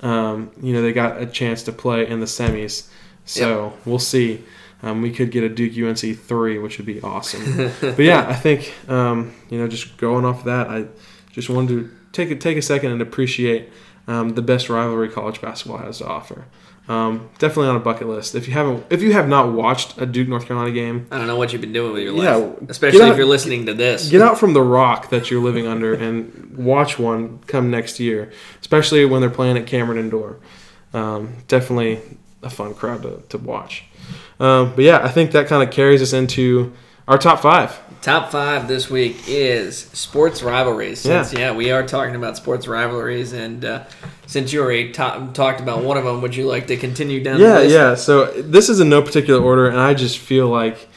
Um, you know they got a chance to play in the semis, so we'll see. Um, we could get a Duke UNC three, which would be awesome. but yeah, I think um, you know just going off that, I just wanted to take a, take a second and appreciate um, the best rivalry college basketball has to offer. Um, definitely on a bucket list. If you haven't, if you have not watched a Duke North Carolina game, I don't know what you've been doing with your Yeah, life, especially get if you're listening to this. get out from the rock that you're living under and watch one come next year, especially when they're playing at Cameron Indoor. Um, definitely a fun crowd to, to watch. Um, but yeah, I think that kind of carries us into our top five. Top five this week is sports rivalries. Yeah. Since, yeah, we are talking about sports rivalries, and uh, since you already ta- talked about one of them, would you like to continue down? Yeah, the list? yeah. So this is in no particular order, and I just feel like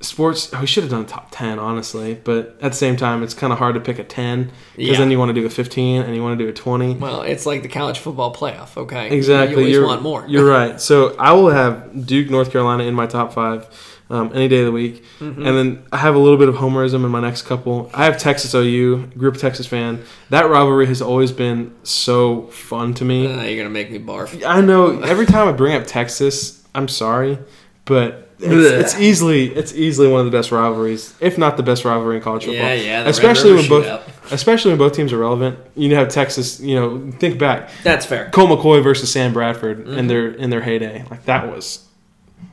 sports. We should have done top ten, honestly, but at the same time, it's kind of hard to pick a ten because Yeah. then you want to do a fifteen and you want to do a twenty. Well, it's like the college football playoff. Okay, Exactly. You always you're, want more. You're right. So I will have Duke, North Carolina in my top five um, any day of the week. Mm-hmm. And then I have a little bit of homerism in my next couple. I have Texas OU, grew up Texas fan. That rivalry has always been so fun to me. Uh, you're gonna make me barf. I know every time I bring up Texas, I'm sorry, but it's, it's easily it's easily one of the best rivalries, if not the best rivalry in college football. Yeah, yeah. the especially when both Shootout. especially when both teams are relevant. You have Texas. You know, think back. That's fair. Colt McCoy versus Sam Bradford Mm-hmm. in their in their heyday. Like that was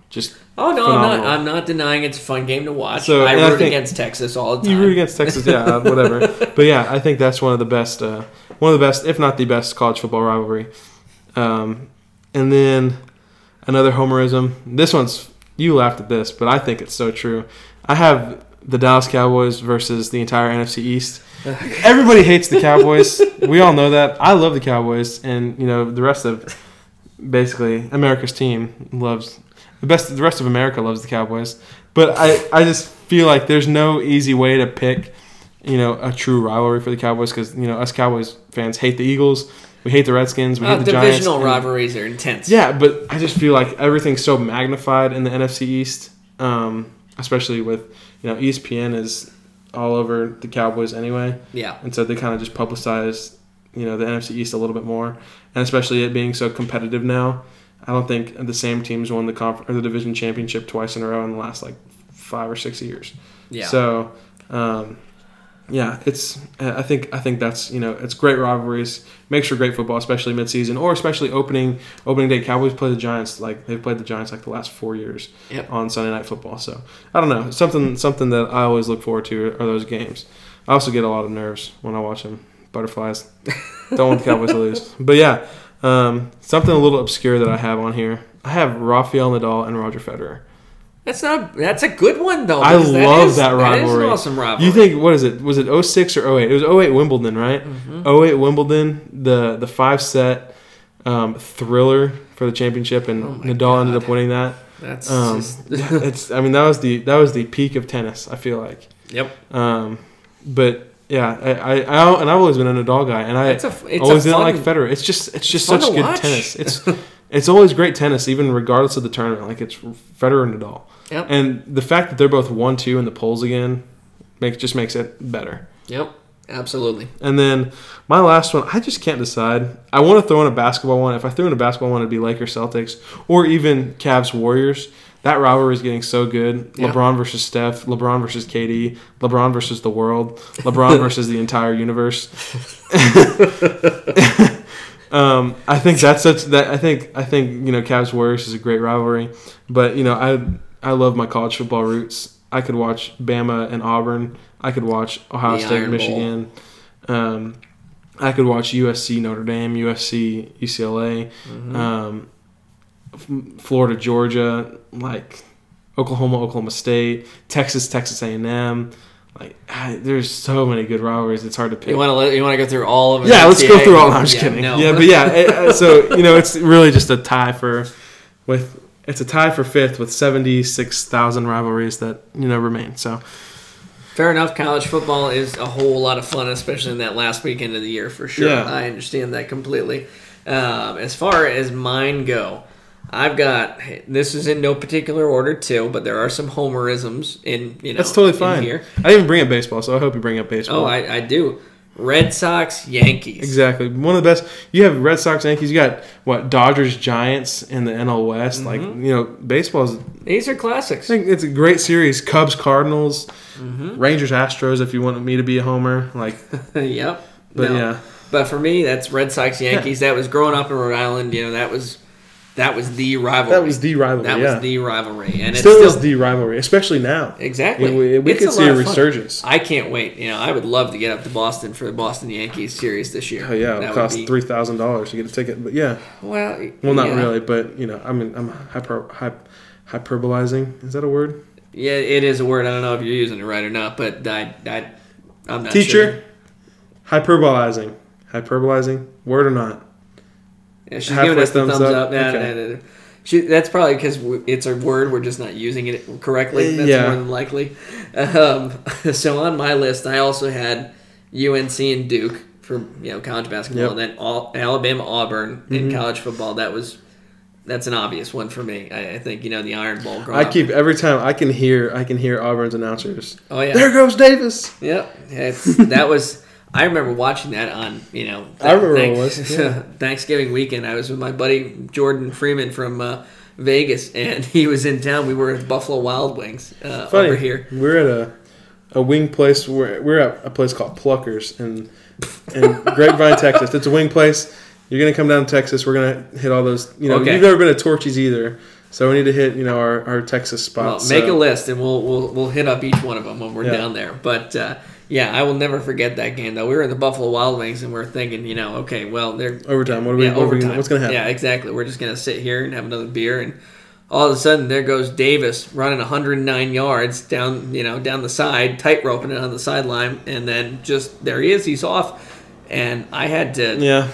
just Oh no, I'm not. I'm not denying it's a fun game to watch. So, I and I root against Texas all the time. you root against Texas, yeah, whatever. But yeah, I think that's one of the best, uh, one of the best, if not the best, college football rivalry. Um, and then another homerism. This one's you laughed at this, but I think it's so true. I have the Dallas Cowboys versus the entire NFC East. Everybody hates the Cowboys. we all know that. I love the Cowboys, and you know the rest of basically America's team loves the best. The rest of America loves the Cowboys, but I I just feel like there's no easy way to pick you know a true rivalry for the Cowboys because you know us Cowboys fans hate the Eagles We hate the Redskins. We Uh, hate the Giants. divisional and- rivalries are intense. Yeah, but I just feel like everything's so magnified in the NFC East, um, especially with you know ESPN is all over the Cowboys anyway, Yeah. and so they kind of just publicize you know the NFC East a little bit more, and especially it being so competitive now. I don't think the same teams won the conf- or the division championship twice in a row in the last like five or six years. Yeah. So, um, yeah, it's. I think I think that's you know it's great rivalries. Makes for great football, especially midseason or especially opening opening day. Cowboys play the Giants like they've played the Giants like the last four years Yep. on Sunday Night Football. So I don't know something something that I always look forward to are those games. I also get a lot of nerves when I watch them. Butterflies. don't want the Cowboys to lose. But yeah, um, something a little obscure that I have on here. I have Rafael Nadal and Roger Federer. That's not. That's a good one though. I love is- that That is rivalry. an awesome rivalry. You think what is it? Was it 06 or 08? It was 08 Wimbledon, right? Mm-hmm. 08 Wimbledon, the the five set um, thriller for the championship, and Oh Nadal ended up winning that. That's Um, just. it's I mean that was the that was the peak of tennis. I feel like, yep. um, but yeah, I, I, I and I've always been a Nadal guy, and I It's a. It's always didn't fun, like Federer. It's just it's just fun such good watch. tennis. It's it's always great tennis, even regardless of the tournament. Like it's Federer and Nadal. Yep. And the fact that they're both one two in the polls again makes just makes it better. Yep. Absolutely. And then my last one, I just can't decide. I want to throw in a basketball one. If I threw in a basketball one, it'd be Lakers Celtics or even Cavs Warriors. That rivalry is getting so good. Yeah. LeBron versus Steph, LeBron versus KD, LeBron versus the world, LeBron versus the entire universe. um, I think that's such that I think I think you know Cavs Warriors is a great rivalry, but you know I I love my college football roots. I could watch Bama and Auburn. I could watch Ohio The State, Iron Michigan. Um, I could watch USC, Notre Dame, USC, UCLA, Mm-hmm. um, Florida, Georgia, like Oklahoma, Oklahoma State, Texas, Texas A&M. Like ah, there's so many good rivalries. It's hard to pick. You want to you want to go through all of them? Yeah, let's go through all. I'm just yeah, kidding. no. Yeah, but yeah. it- uh, so you know, it's really just a tie for with it's a tie for fifth with seventy six thousand rivalries that you know remain. So Fair enough. College football is a whole lot of fun, especially in that last weekend of the year, for sure. Yeah. I understand that completely. Um, as far as mine go, I've got this is in no particular order too, but there are some homerisms in you know that's totally fine. here. I didn't even bring up baseball, so I hope you bring up baseball. Oh, I, I do. Red Sox, Yankees. Exactly. One of the best. You have Red Sox, Yankees. You got what Dodgers, Giants in the NL West. Like Mm-hmm. you know, baseball is. These are I classics. think it's a great series. Cubs, Cardinals, Mm-hmm. Rangers, Astros. If you want me to be a homer, like, yep. but No. yeah, But for me, that's Red Sox, Yankees. That was growing up in Rhode Island. You know, that was that was the rivalry. that was the rivalry. That yeah, was the rivalry, and still, it's is the rivalry, especially now. exactly. We, we could a see a resurgence. I can't wait. You know, I would love to get up to Boston for the Boston Yankees series this year. Oh yeah, That it costs be- three thousand dollars to get a ticket. But yeah, Well, well, not yeah. really. But you know, I mean, I'm hyper, hyper hyperbolizing. Is that a word? Yeah, it is a word. I don't know if you're using it right or not, but I, I, I'm not Teacher, hyperbolizing, hyperbolizing. Word or not? Yeah, she's Halfway giving us the thumbs thumbs, up? up. Yeah, Okay. yeah, yeah. She, that's probably because it's a word. We're just not using it correctly. That's Yeah. more than likely. Um, so on my list, I also had UNC and Duke for you know college basketball, Yep. and then all, Alabama Auburn in Mhm. college football. That was that's an obvious one for me. I, I think you know the Iron Bowl. growing I keep every time I can hear I can hear Auburn's announcers. Oh yeah. There goes Davis. Yep. That was. I remember watching that on you know. I remember it Thanks- was, yeah. Thanksgiving weekend. I was with my buddy Jordan Freeman from uh, Vegas, and he was in town. We were at Buffalo Wild Wings uh, Funny. over here. We're at a a wing place. We're, we're at a place called Pluckers in in Grapevine, Texas. It's a wing place. You're gonna come down to Texas. We're gonna hit all those. You know, Okay. you've never been to Torchy's either, so we need to hit you know our, our Texas Well, spots. make so- a list, and we'll we'll we'll hit up each one of them when we're Yeah. down there. But uh, yeah, I will never forget that game. Though we were at the Buffalo Wild Wings, and we're thinking, you know, okay, well they're overtime. What are we? yeah, what are we overtime. what's gonna happen? Yeah, exactly. We're just gonna sit here and have another beer, and all of a sudden there goes Davis running 109 yards down, you know, down the side, tight roping it on the sideline, and then just there he is. He's off, and I had to. Yeah.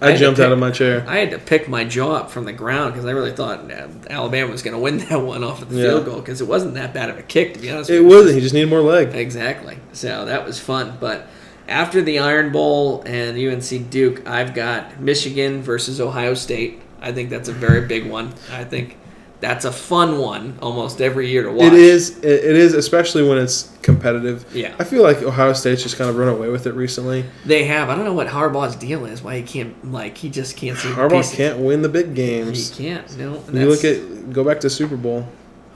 I I, jumped pick- out of my chair. I had to pick my jaw up from the ground because I really thought uh, Alabama was going to win that one off of the Yeah. field goal because it wasn't that bad of a kick to be honest. It with you. wasn't. He just needed more leg. Exactly. So that was fun. But after the Iron Bowl and UNC Duke, I've got Michigan versus Ohio State. I think that's a very big one. I think that's a fun one almost every year to watch. It is. It is, especially when it's competitive. Yeah. I feel like Ohio State's just kind of run away with it recently. They have. I don't know what Harbaugh's deal is. Why he can't like he just can't see Harbaugh can't win the big games. He can't. No. and You look at go back to Super Bowl.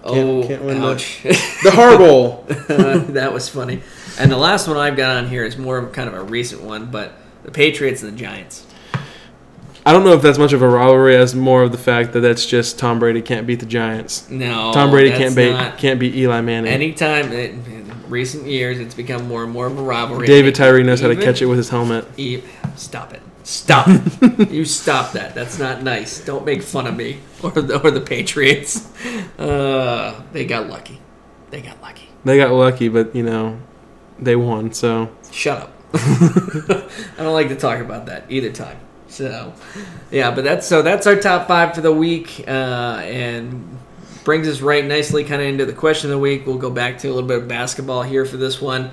oh can't win the- ouch. The Harbaugh. that was funny. And the last one I've got on here is more of kind of a recent one, but the Patriots and the Giants. I don't know if that's much of a rivalry as more of the fact that that's just Tom Brady can't beat the Giants. No, Tom Brady can't beat can't beat Eli Manning. Anytime in, in recent years, it's become more and more of a rivalry. David Tyree knows how to catch it with his helmet. e- Stop it! Stop! you stop that. That's not nice. Don't make fun of me or the, or the Patriots. Uh, they got lucky. They got lucky. They got lucky, but you know, they won. So Shut up. I don't like to talk about that either time. So, yeah, but that's so that's our top five for the week, uh, and brings us right nicely kind of into the question of the week. We'll go back to a little bit of basketball here for this one.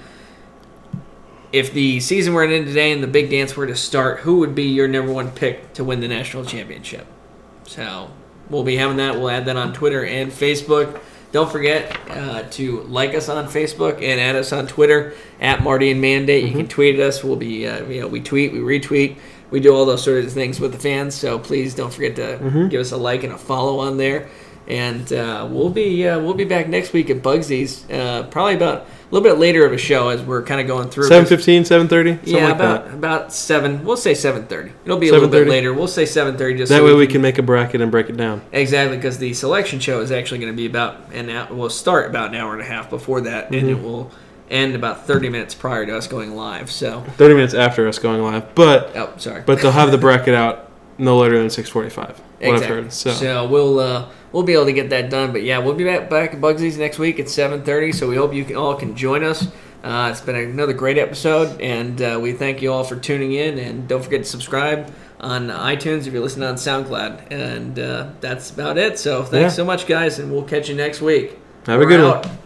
If the season were end today and the big dance were to start, who would be your number one pick to win the national championship? So we'll be having that. We'll add that on Twitter and Facebook. Don't forget uh, to like us on Facebook and add us on Twitter at Mardian Mandate. You can tweet at us. We'll be, uh, you know, we tweet, we retweet, we do all those sort of things with the fans. So please don't forget to give us a like and a follow on there. And uh, we'll be uh, we'll be back next week at Bugsy's, uh, probably about a little bit later of a show as we're kind of going through. 7.15, 7.30? Something Yeah, like about that. about seven. We'll say seven thirty. It'll be a little bit later. We'll say seven thirty. Just That so way we can make a bracket and break it down. exactly because the selection show is actually going to be about an hour. We'll start about an hour and a half before that, and it will end about thirty minutes prior to us going live. So, 30 minutes after us going live. But oh, sorry. but they'll have the bracket out no later than 6.45. What I've Exactly. heard. So, So we'll uh, we'll be able to get that done. But yeah, we'll be back back at Bugsy's next week at seven thirty. So we hope you can, all can join us. Uh, it's been another great episode, and uh, we thank you all for tuning in. And don't forget to subscribe on iTunes if you're listening on SoundCloud. And uh, that's about it. So thanks Yeah. so much, guys, and we'll catch you next week. have a We're good out. one.